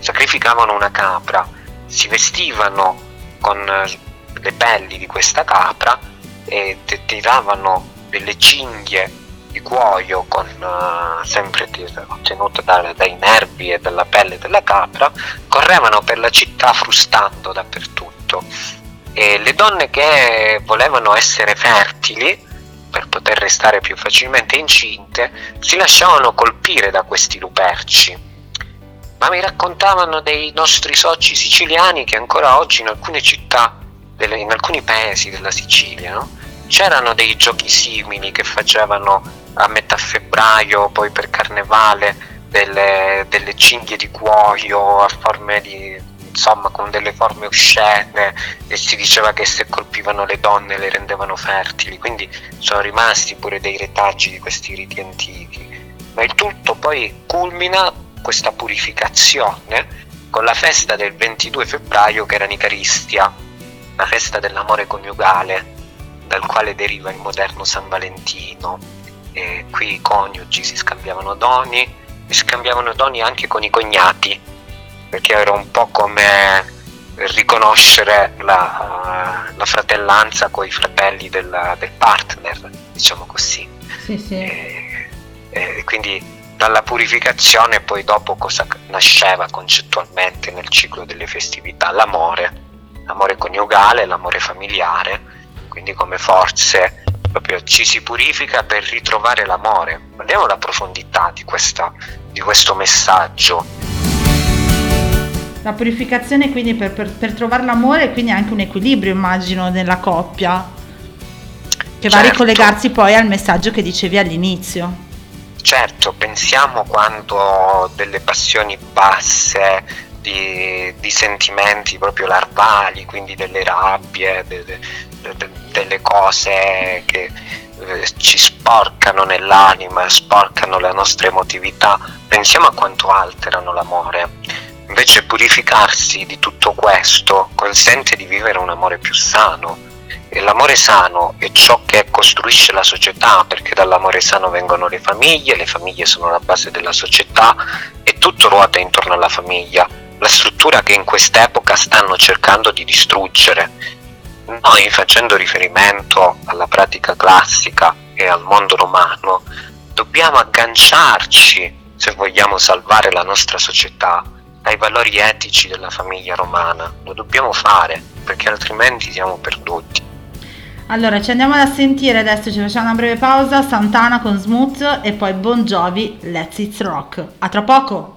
sacrificavano una capra, si vestivano con eh, le pelli di questa capra e tiravano delle cinghie di cuoio con, eh, sempre ottenute da- dai nervi e dalla pelle della capra, correvano per la città frustando dappertutto. E le donne che volevano essere fertili, per poter restare più facilmente incinte, si lasciavano colpire da questi luperci. Ma mi raccontavano dei nostri soci siciliani che ancora oggi in alcune città, in alcuni paesi della Sicilia, no? C'erano dei giochi simili che facevano a metà febbraio, poi per carnevale, delle, delle cinghie di cuoio a forme di insomma con delle forme oscene e si diceva che se colpivano le donne le rendevano fertili, quindi sono rimasti pure dei retaggi di questi riti antichi. Ma il tutto poi culmina questa purificazione con la festa del 22 febbraio che era Nicaristia, la festa dell'amore coniugale, dal quale deriva il moderno San Valentino. E qui i coniugi si scambiavano doni e scambiavano doni anche con i cognati, perché era un po' come riconoscere la, la fratellanza con i fratelli del, del partner, diciamo così.
Sì, sì.
E, e quindi dalla purificazione poi dopo cosa nasceva concettualmente nel ciclo delle festività? L'amore, l'amore coniugale, l'amore familiare, quindi come forze proprio ci si purifica per ritrovare l'amore. Guardiamo la profondità di, questa, di questo messaggio.
La purificazione quindi per, per- per trovare l'amore e quindi anche un equilibrio immagino nella coppia che va a
Certo.
ricollegarsi poi al messaggio che dicevi all'inizio.
Certo, pensiamo quando delle passioni basse, di, di sentimenti proprio larvali, quindi delle rabbie, de- de- de- delle cose che eh, ci sporcano nell'anima, sporcano la nostra emotività, pensiamo a quanto alterano l'amore. Invece purificarsi di tutto questo consente di vivere un amore più sano. E l'amore sano è ciò che costruisce la società, perché dall'amore sano vengono le famiglie, le famiglie sono la base della società e tutto ruota intorno alla famiglia, la struttura che in quest'epoca stanno cercando di distruggere. Noi, facendo riferimento alla pratica classica e al mondo romano, dobbiamo agganciarci, se vogliamo salvare la nostra società, ai valori etici della famiglia romana. Lo dobbiamo fare, perché altrimenti siamo perduti.
Allora, ci andiamo a sentire adesso, ci facciamo una breve pausa, Santana con Smooth e poi Bon Jovi, Let's It's Rock. A tra poco!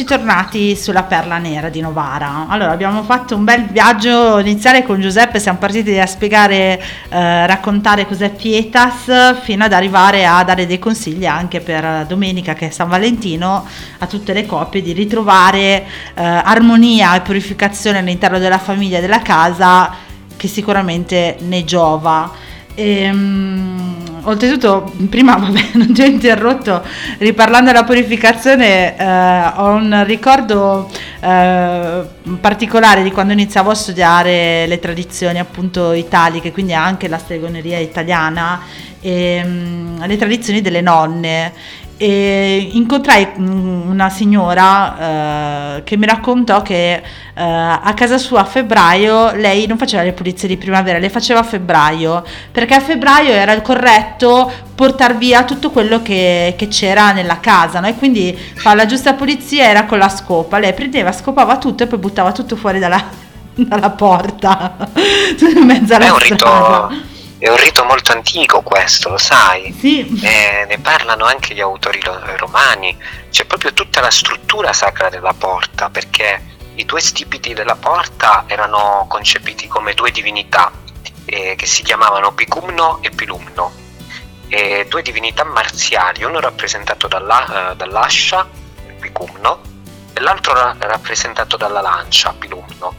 E rieccoci tornati sulla Perla Nera di Novara. Allora, abbiamo fatto un bel viaggio iniziale con Giuseppe, siamo partiti a spiegare, eh, raccontare cos'è Pietas, fino ad arrivare a dare dei consigli anche per domenica, che è San Valentino, a tutte le coppie di ritrovare eh, armonia e purificazione all'interno della famiglia e della casa, che sicuramente ne giova. Ehm, oltretutto, prima vabbè, non ti ho interrotto, riparlando della purificazione, eh, ho un ricordo eh, particolare di quando iniziavo a studiare le tradizioni appunto italiche, quindi anche la stregoneria italiana e mm, le tradizioni delle nonne e incontrai mm, una signora eh, che mi raccontò che eh, a casa sua a febbraio lei non faceva le pulizie di primavera, le faceva a febbraio perché a febbraio era il corretto portare via tutto quello che, che c'era nella casa no? e quindi fa la giusta pulizia era con la scopa, lei prendeva, scopava tutto e poi buttava tutto fuori dalla, dalla porta in mezzo alla
È un
strada.
È un rito molto antico questo, lo sai?
Sì.
Eh, ne parlano anche gli autori romani. C'è proprio tutta la struttura sacra della porta, perché i due stipiti della porta erano concepiti come due divinità eh, che si chiamavano Picumno e Pilumno. E due divinità marziali, uno rappresentato dalla- eh, dall'ascia, Picumno, e l'altro ra- rappresentato dalla lancia, Pilumno.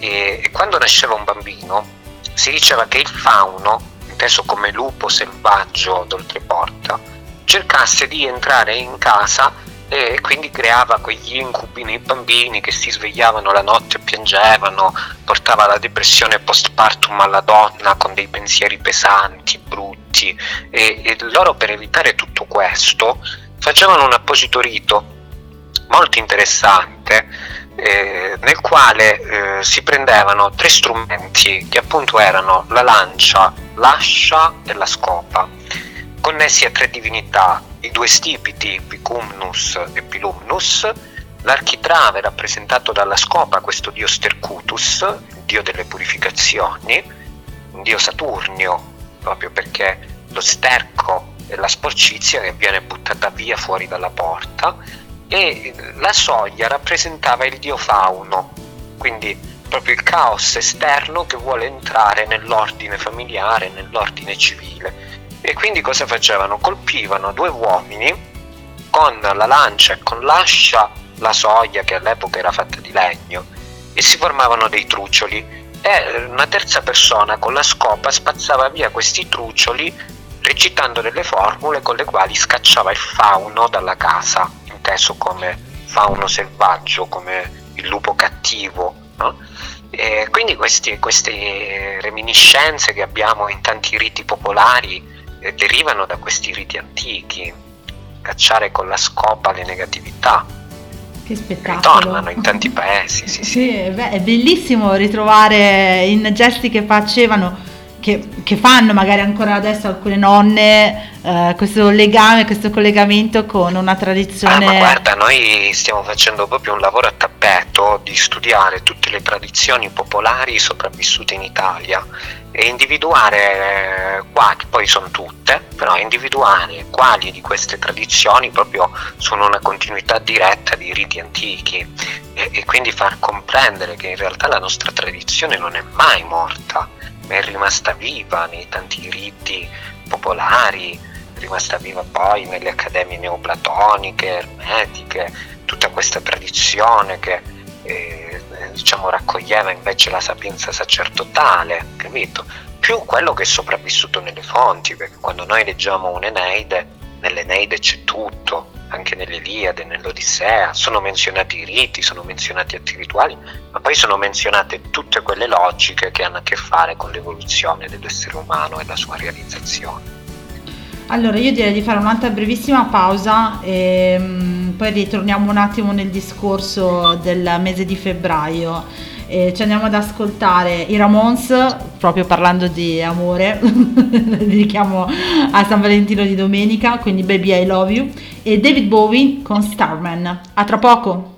E, e quando nasceva un bambino si diceva che il fauno, inteso come lupo selvaggio d'oltreporta, cercasse di entrare in casa e quindi creava quegli incubi nei bambini che si svegliavano la notte e piangevano, portava la depressione postpartum alla donna con dei pensieri pesanti, brutti. E, e loro per evitare tutto questo facevano un apposito rito molto interessante eh, nel quale eh, si prendevano tre strumenti che appunto erano la lancia, l'ascia e la scopa, connessi a tre divinità, i due stipiti Picumnus e Pilumnus, l'architrave rappresentato dalla scopa, questo dio Stercutus, dio delle purificazioni, un dio Saturnio, proprio perché lo sterco e la sporcizia che viene buttata via fuori dalla porta, e la soglia rappresentava il dio fauno, quindi proprio il caos esterno che vuole entrare nell'ordine familiare, nell'ordine civile. E quindi cosa facevano? Colpivano due uomini con la lancia e con l'ascia la soglia che all'epoca era fatta di legno e si formavano dei truccioli e una terza persona con la scopa spazzava via questi truccioli recitando delle formule con le quali scacciava il fauno dalla casa, inteso come fauno selvaggio, come il lupo cattivo. no? E quindi questi- queste reminiscenze che abbiamo in tanti riti popolari eh, derivano da questi riti antichi, cacciare con la scopa le negatività,
Che spettacolo.
ritornano in tanti paesi, sì, sì.
Sì, è be- è bellissimo ritrovare in gesti che facevano, che, che fanno magari ancora adesso alcune nonne, eh, questo legame, questo collegamento con una
Ah,
tradizione.
ma guarda, noi stiamo facendo proprio un lavoro a tappeto di studiare tutte le tradizioni popolari sopravvissute in Italia e individuare eh, quali, poi sono tutte, però individuare quali di queste tradizioni proprio sono una continuità diretta di riti antichi e, e quindi far comprendere che in realtà la nostra tradizione non è mai morta, è rimasta viva nei tanti riti popolari, è rimasta viva poi nelle accademie neoplatoniche, ermetiche, tutta questa tradizione che eh, diciamo raccoglieva invece la sapienza sacerdotale, capito? Più quello che è sopravvissuto nelle fonti, perché quando noi leggiamo un'Eneide, nell'Eneide c'è tutto, anche nell'Iliade, nell'Odissea, sono menzionati i riti, sono menzionati atti rituali, ma poi sono menzionate tutte quelle logiche che hanno a che fare con l'evoluzione dell'essere umano e la sua realizzazione.
Allora, io direi di fare un'altra brevissima pausa e mm, poi ritorniamo un attimo nel discorso del mese di febbraio. E ci andiamo ad ascoltare i Ramones, proprio parlando di amore, dedichiamo a San Valentino di domenica, quindi Baby I Love You, e David Bowie con Starman. A tra poco!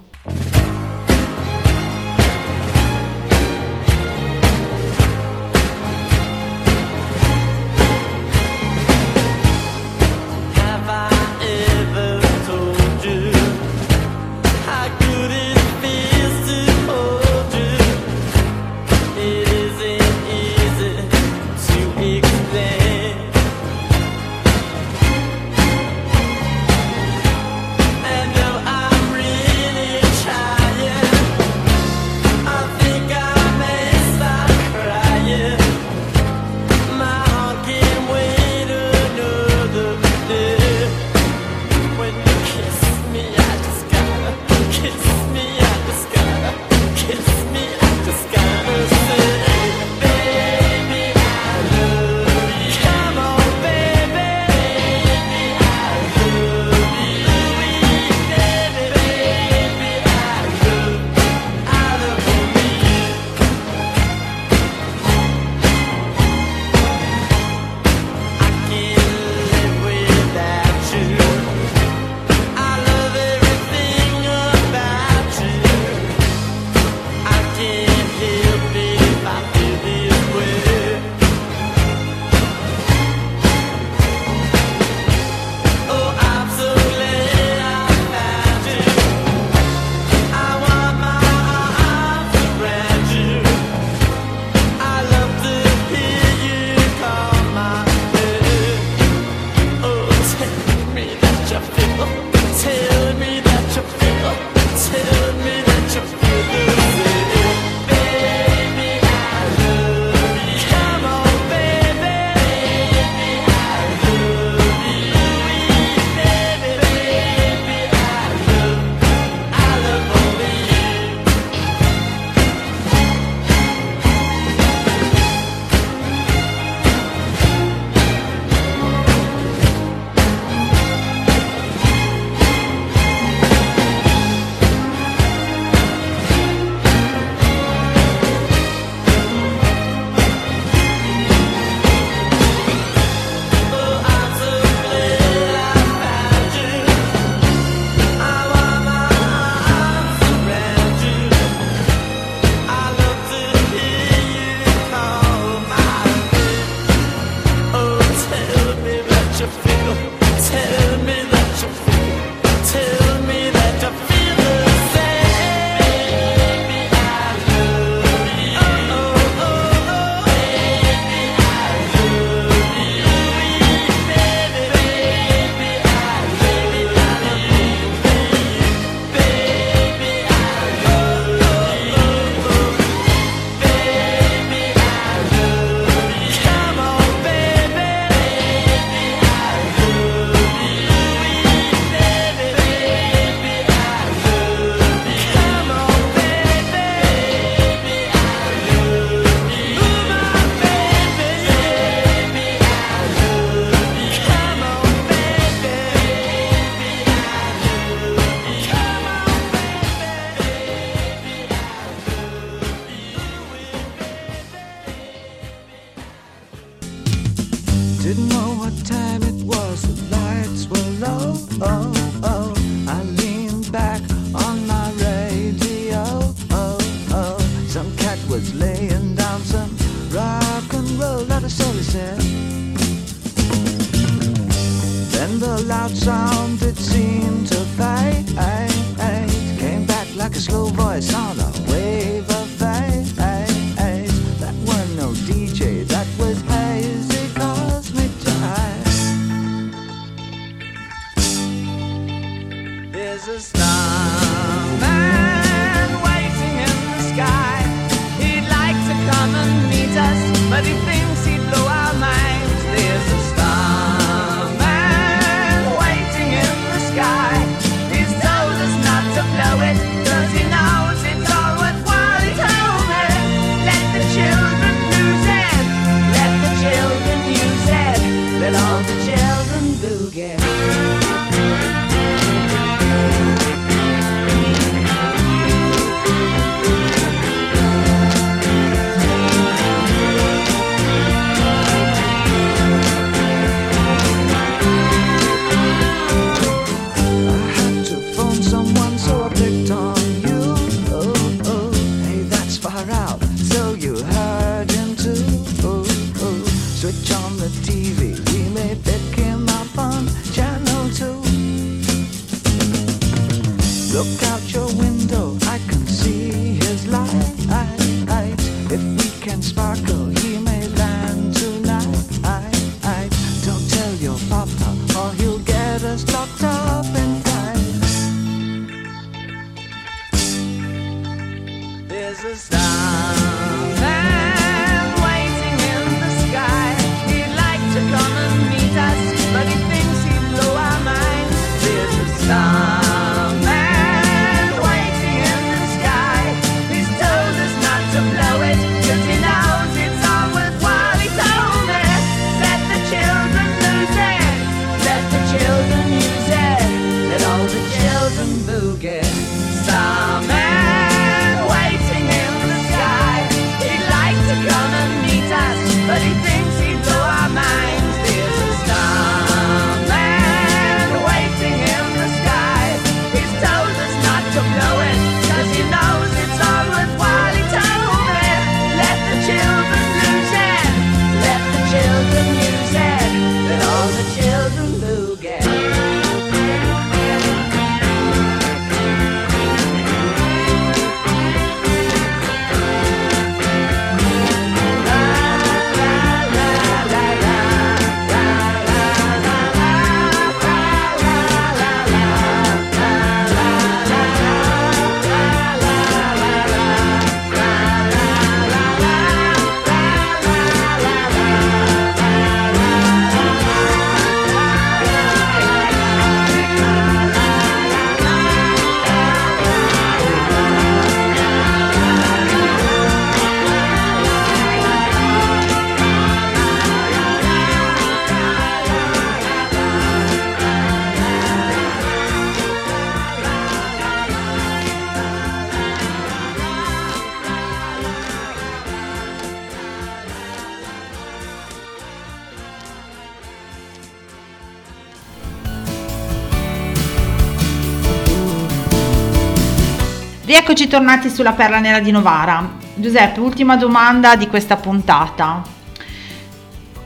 Eccoci tornati sulla Perla Nera di Novara. Giuseppe, ultima domanda di questa puntata.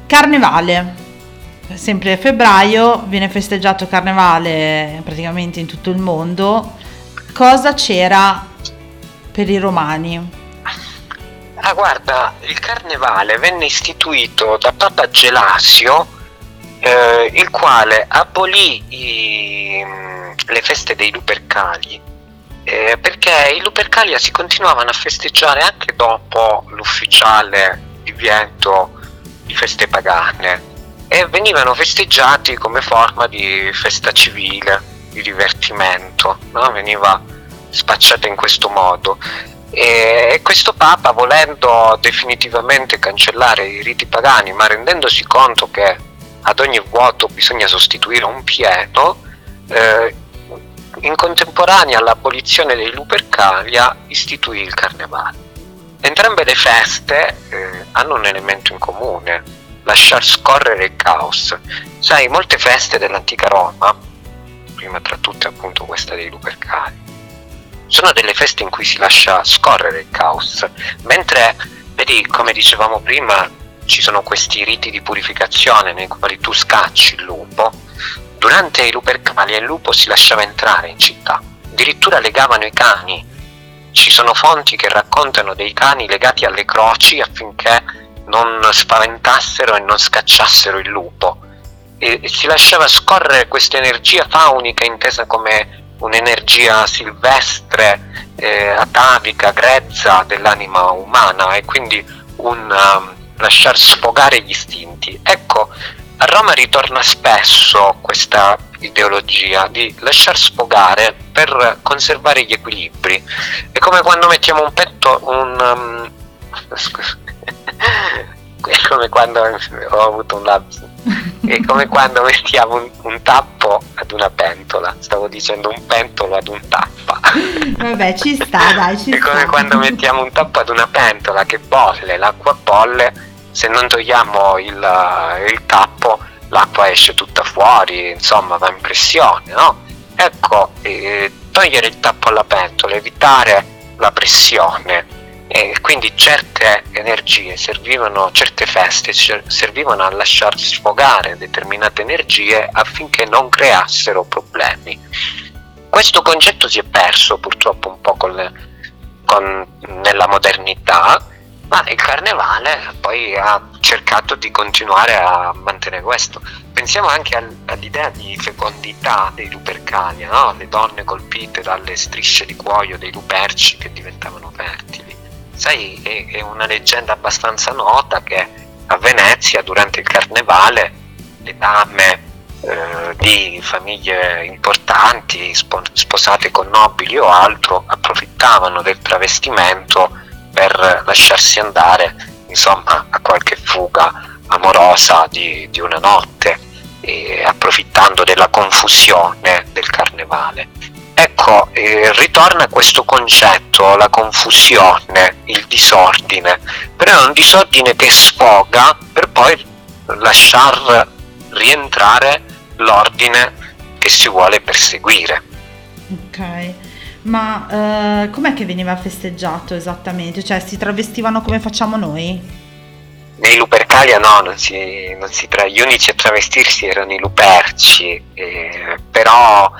Carnevale. Sempre a febbraio viene festeggiato Carnevale praticamente in tutto il mondo. Cosa c'era per i romani?
Ah, guarda, il carnevale venne istituito da Papa Gelasio, eh, il quale abolì i, mm, le feste dei Lupercali eh, perché i Lupercalia si continuavano a festeggiare anche dopo l'ufficiale divieto di feste pagane e venivano festeggiati come forma di festa civile, di divertimento, no? veniva spacciata in questo modo. E questo Papa, volendo definitivamente cancellare i riti pagani, ma rendendosi conto che ad ogni vuoto bisogna sostituire un pieno, eh, in contemporanea all'abolizione dei Lupercalia istituì il Carnevale. Entrambe le feste eh, hanno un elemento in comune, lasciar scorrere il caos. Sai, molte feste dell'antica Roma, prima tra tutte appunto questa dei Lupercali, sono delle feste in cui si lascia scorrere il caos, mentre, vedi, come dicevamo prima, ci sono questi riti di purificazione nei quali tu scacci il lupo, durante i Lupercali il lupo si lasciava entrare in città, addirittura legavano i cani. Ci sono fonti che raccontano dei cani legati alle croci affinché non spaventassero e non scacciassero il lupo. E, e si lasciava scorrere questa energia faunica intesa come un'energia silvestre, eh, atavica, grezza dell'anima umana e quindi un um, lasciar sfogare gli istinti. Ecco, a Roma ritorna spesso questa ideologia di lasciar sfogare per conservare gli equilibri. È come quando mettiamo un petto, un... um, scusa. è come quando ho avuto un lapsus. È come quando mettiamo un, un tappo ad una pentola. Stavo dicendo un pentolo ad un tappa.
Vabbè, ci sta, dai, ci
È come
sta.
quando mettiamo un tappo ad una pentola che bolle, l'acqua bolle, se non togliamo il, il tappo l'acqua esce tutta fuori, insomma va in pressione, no? Ecco, eh, togliere il tappo alla pentola, evitare la pressione e quindi certe energie servivano, certe feste servivano a lasciar sfogare determinate energie affinché non creassero problemi. Questo concetto si è perso purtroppo un po' con le- con- nella modernità, ma il carnevale poi ha cercato di continuare a mantenere questo. Pensiamo anche al- all'idea di fecondità dei lupercali, no? le donne colpite dalle strisce di cuoio dei luperci che diventavano fertili. Sai, è, una leggenda abbastanza nota che a Venezia durante il carnevale le dame eh, di famiglie importanti, spo- sposate con nobili o altro, approfittavano del travestimento per lasciarsi andare, insomma, a qualche fuga amorosa di, di una notte, approfittando della confusione del carnevale. Ecco, eh, ritorna questo concetto, la confusione, il disordine, però è un disordine che sfoga per poi lasciar rientrare l'ordine che si vuole perseguire.
Ok, ma eh, com'è che veniva festeggiato esattamente? Cioè si travestivano come facciamo noi?
Nei Lupercalia no, non si, non si tra- gli unici a travestirsi erano i Luperci, eh, però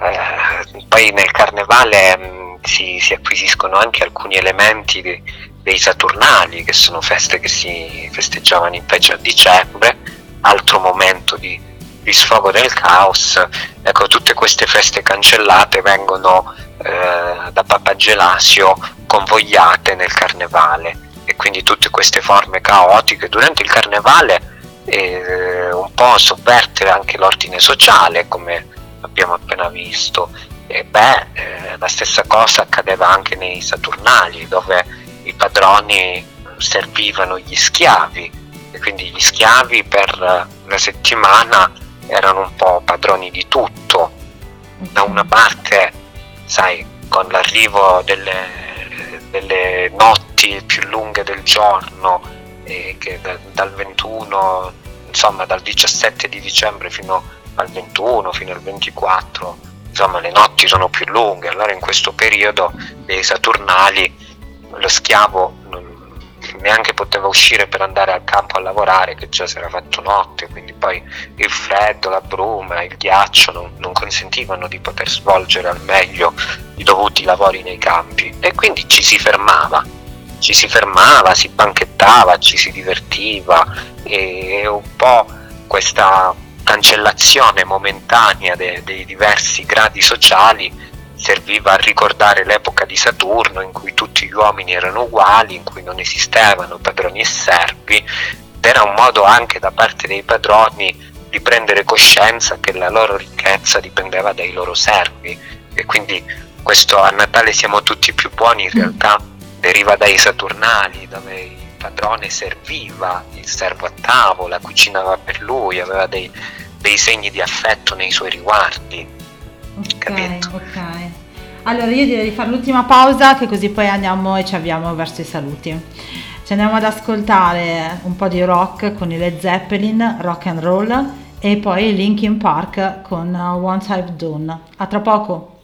eh, poi nel carnevale mh, si, si acquisiscono anche alcuni elementi de- dei Saturnali, che sono feste che si festeggiavano invece a dicembre, altro momento di, di sfogo del caos. Ecco, tutte queste feste cancellate vengono eh, da Papa Gelasio convogliate nel carnevale. E quindi tutte queste forme caotiche durante il carnevale eh, un po' sovvertere anche l'ordine sociale come abbiamo appena visto. E beh eh, la stessa cosa accadeva anche nei Saturnali dove i padroni servivano gli schiavi. E quindi gli schiavi per la settimana erano un po' padroni di tutto. Da una parte sai con l'arrivo delle, delle notti più lunghe del giorno eh, che da- dal 21 insomma dal 17 di dicembre fino al 21 fino al 24 insomma le notti sono più lunghe. Allora in questo periodo dei saturnali lo schiavo neanche poteva uscire per andare al campo a lavorare che già si era fatto notte quindi poi il freddo, la bruma, il ghiaccio non, non consentivano di poter svolgere al meglio i dovuti lavori nei campi. E quindi ci si fermava ci si fermava, si banchettava, ci si divertiva e un po' questa cancellazione momentanea de- dei diversi gradi sociali serviva a ricordare l'epoca di Saturno in cui tutti gli uomini erano uguali, in cui non esistevano padroni e servi, ed era un modo anche da parte dei padroni di prendere coscienza che la loro ricchezza dipendeva dai loro servi e quindi questo a Natale siamo tutti più buoni in realtà deriva dai Saturnali dove il padrone serviva il servo a tavola, cucinava per lui, aveva dei, dei segni di affetto nei suoi riguardi.
Ok,
Capito.
ok. Allora io direi di fare l'ultima pausa che così poi andiamo e ci avviamo verso i saluti. Ci andiamo ad ascoltare un po' di rock con i Led Zeppelin, rock and roll e poi Linkin Park con uh, Once I've Done. A tra poco!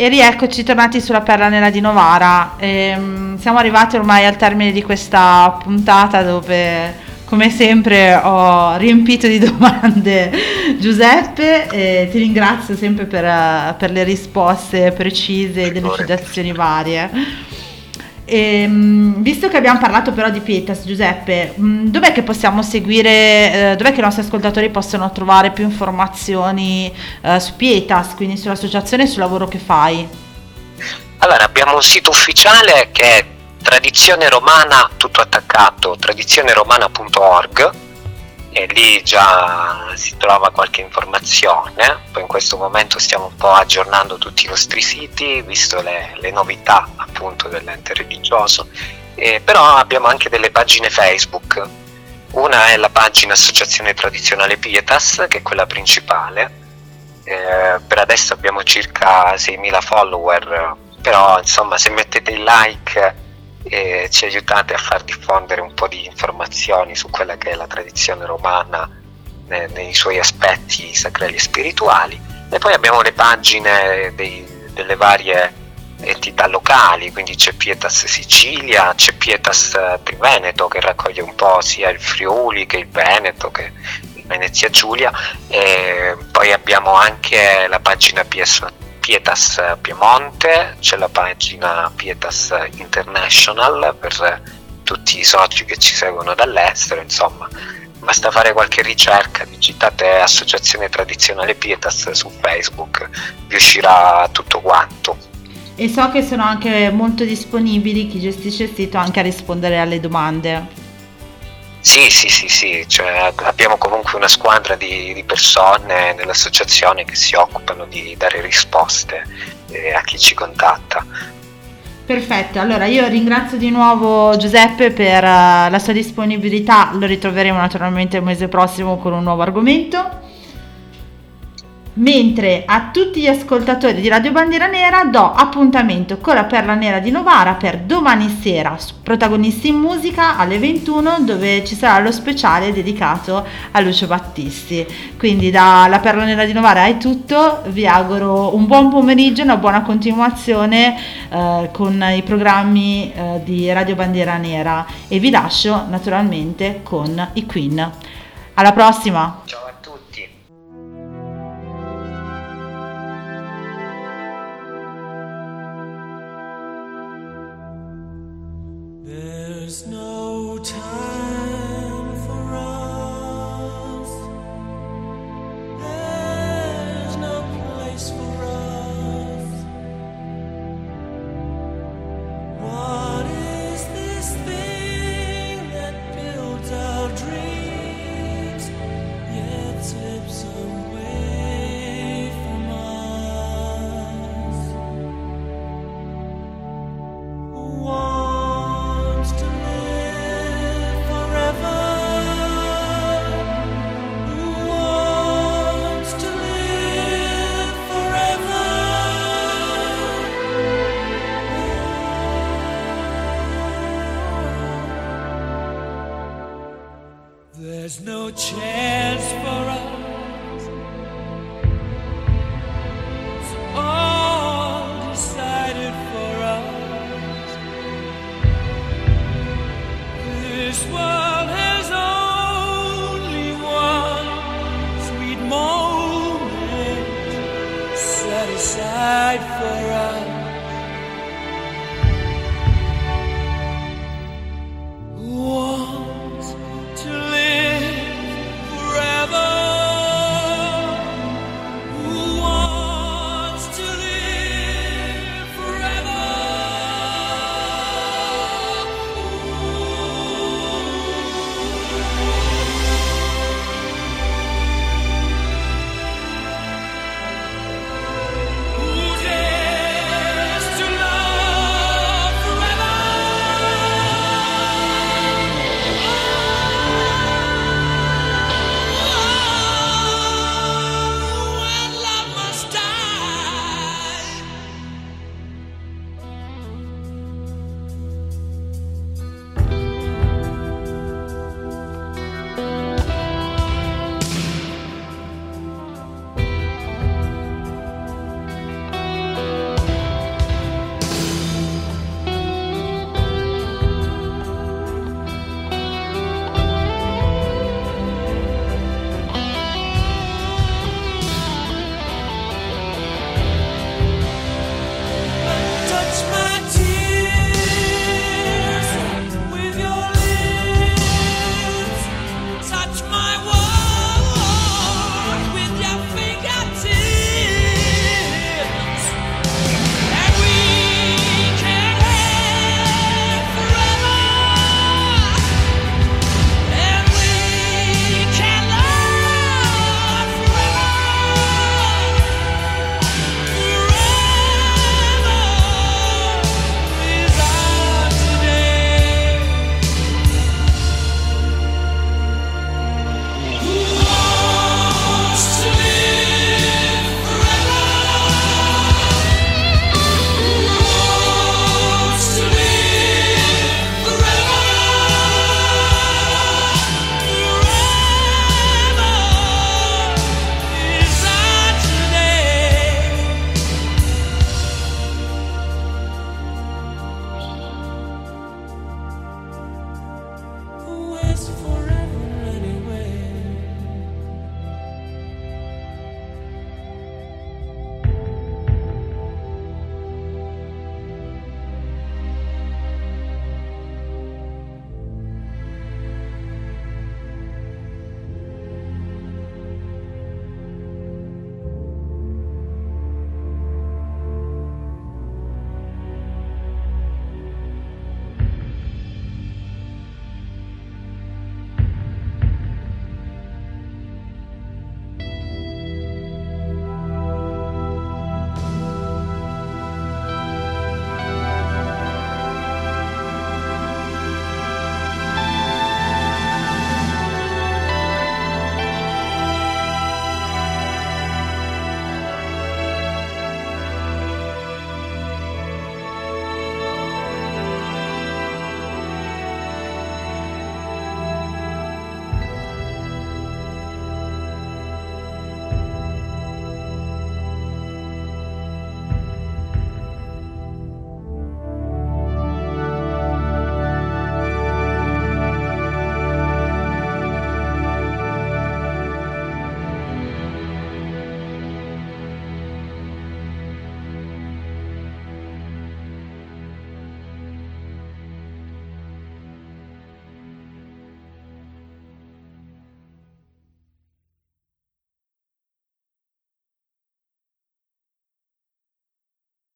E rieccoci tornati sulla Perla Nera di Novara. Ehm, siamo arrivati ormai al termine di questa puntata dove come sempre ho riempito di domande Giuseppe e ti ringrazio sempre per, per le risposte precise e delucidazioni varie. Ehm, visto che abbiamo parlato però di Pietas, Giuseppe, mh, dov'è che possiamo seguire, eh, dov'è che i nostri ascoltatori possono trovare più informazioni eh, su Pietas, quindi sull'associazione e sul lavoro che fai?
Allora, abbiamo un sito ufficiale che è tradizione romana, tutto attaccato, tradizioneromana.org e lì già si trova qualche informazione. Poi in questo momento stiamo un po' aggiornando tutti i nostri siti, visto le, le novità appunto dell'ente religioso. Eh, però abbiamo anche delle pagine Facebook. Una è la pagina Associazione Tradizionale Pietas, che è quella principale. Eh, per adesso abbiamo circa 6.000 follower, però insomma se mettete il like e ci aiutate a far diffondere un po' di informazioni su quella che è la tradizione romana ne- nei suoi aspetti sacrali e spirituali. E poi abbiamo le pagine dei- delle varie entità locali, quindi c'è Pietas Sicilia, c'è Pietas eh, Triveneto che raccoglie un po' sia il Friuli che il Veneto che Venezia Giulia e poi abbiamo anche la pagina PS Pietas Piemonte, c'è la pagina Pietas International per tutti i soci che ci seguono dall'estero, insomma, basta fare qualche ricerca, digitate Associazione Tradizionale Pietas su Facebook, vi uscirà tutto quanto.
E so che sono anche molto disponibili chi gestisce il sito anche a rispondere alle domande.
Sì, sì, sì, sì, cioè, abbiamo comunque una squadra di, di persone nell'associazione che si occupano di dare risposte eh, a chi ci contatta.
Perfetto, allora io ringrazio di nuovo Giuseppe per eh, la sua disponibilità, lo ritroveremo naturalmente il mese prossimo con un nuovo argomento. Mentre a tutti gli ascoltatori di Radio Bandiera Nera do appuntamento con la Perla Nera di Novara per domani sera, protagonisti in musica alle 21 dove ci sarà lo speciale dedicato a Lucio Battisti. Quindi dalla Perla Nera di Novara è tutto, vi auguro un buon pomeriggio, una buona continuazione eh, con i programmi eh, di Radio Bandiera Nera e vi lascio naturalmente con i Queen. Alla prossima!
Ciao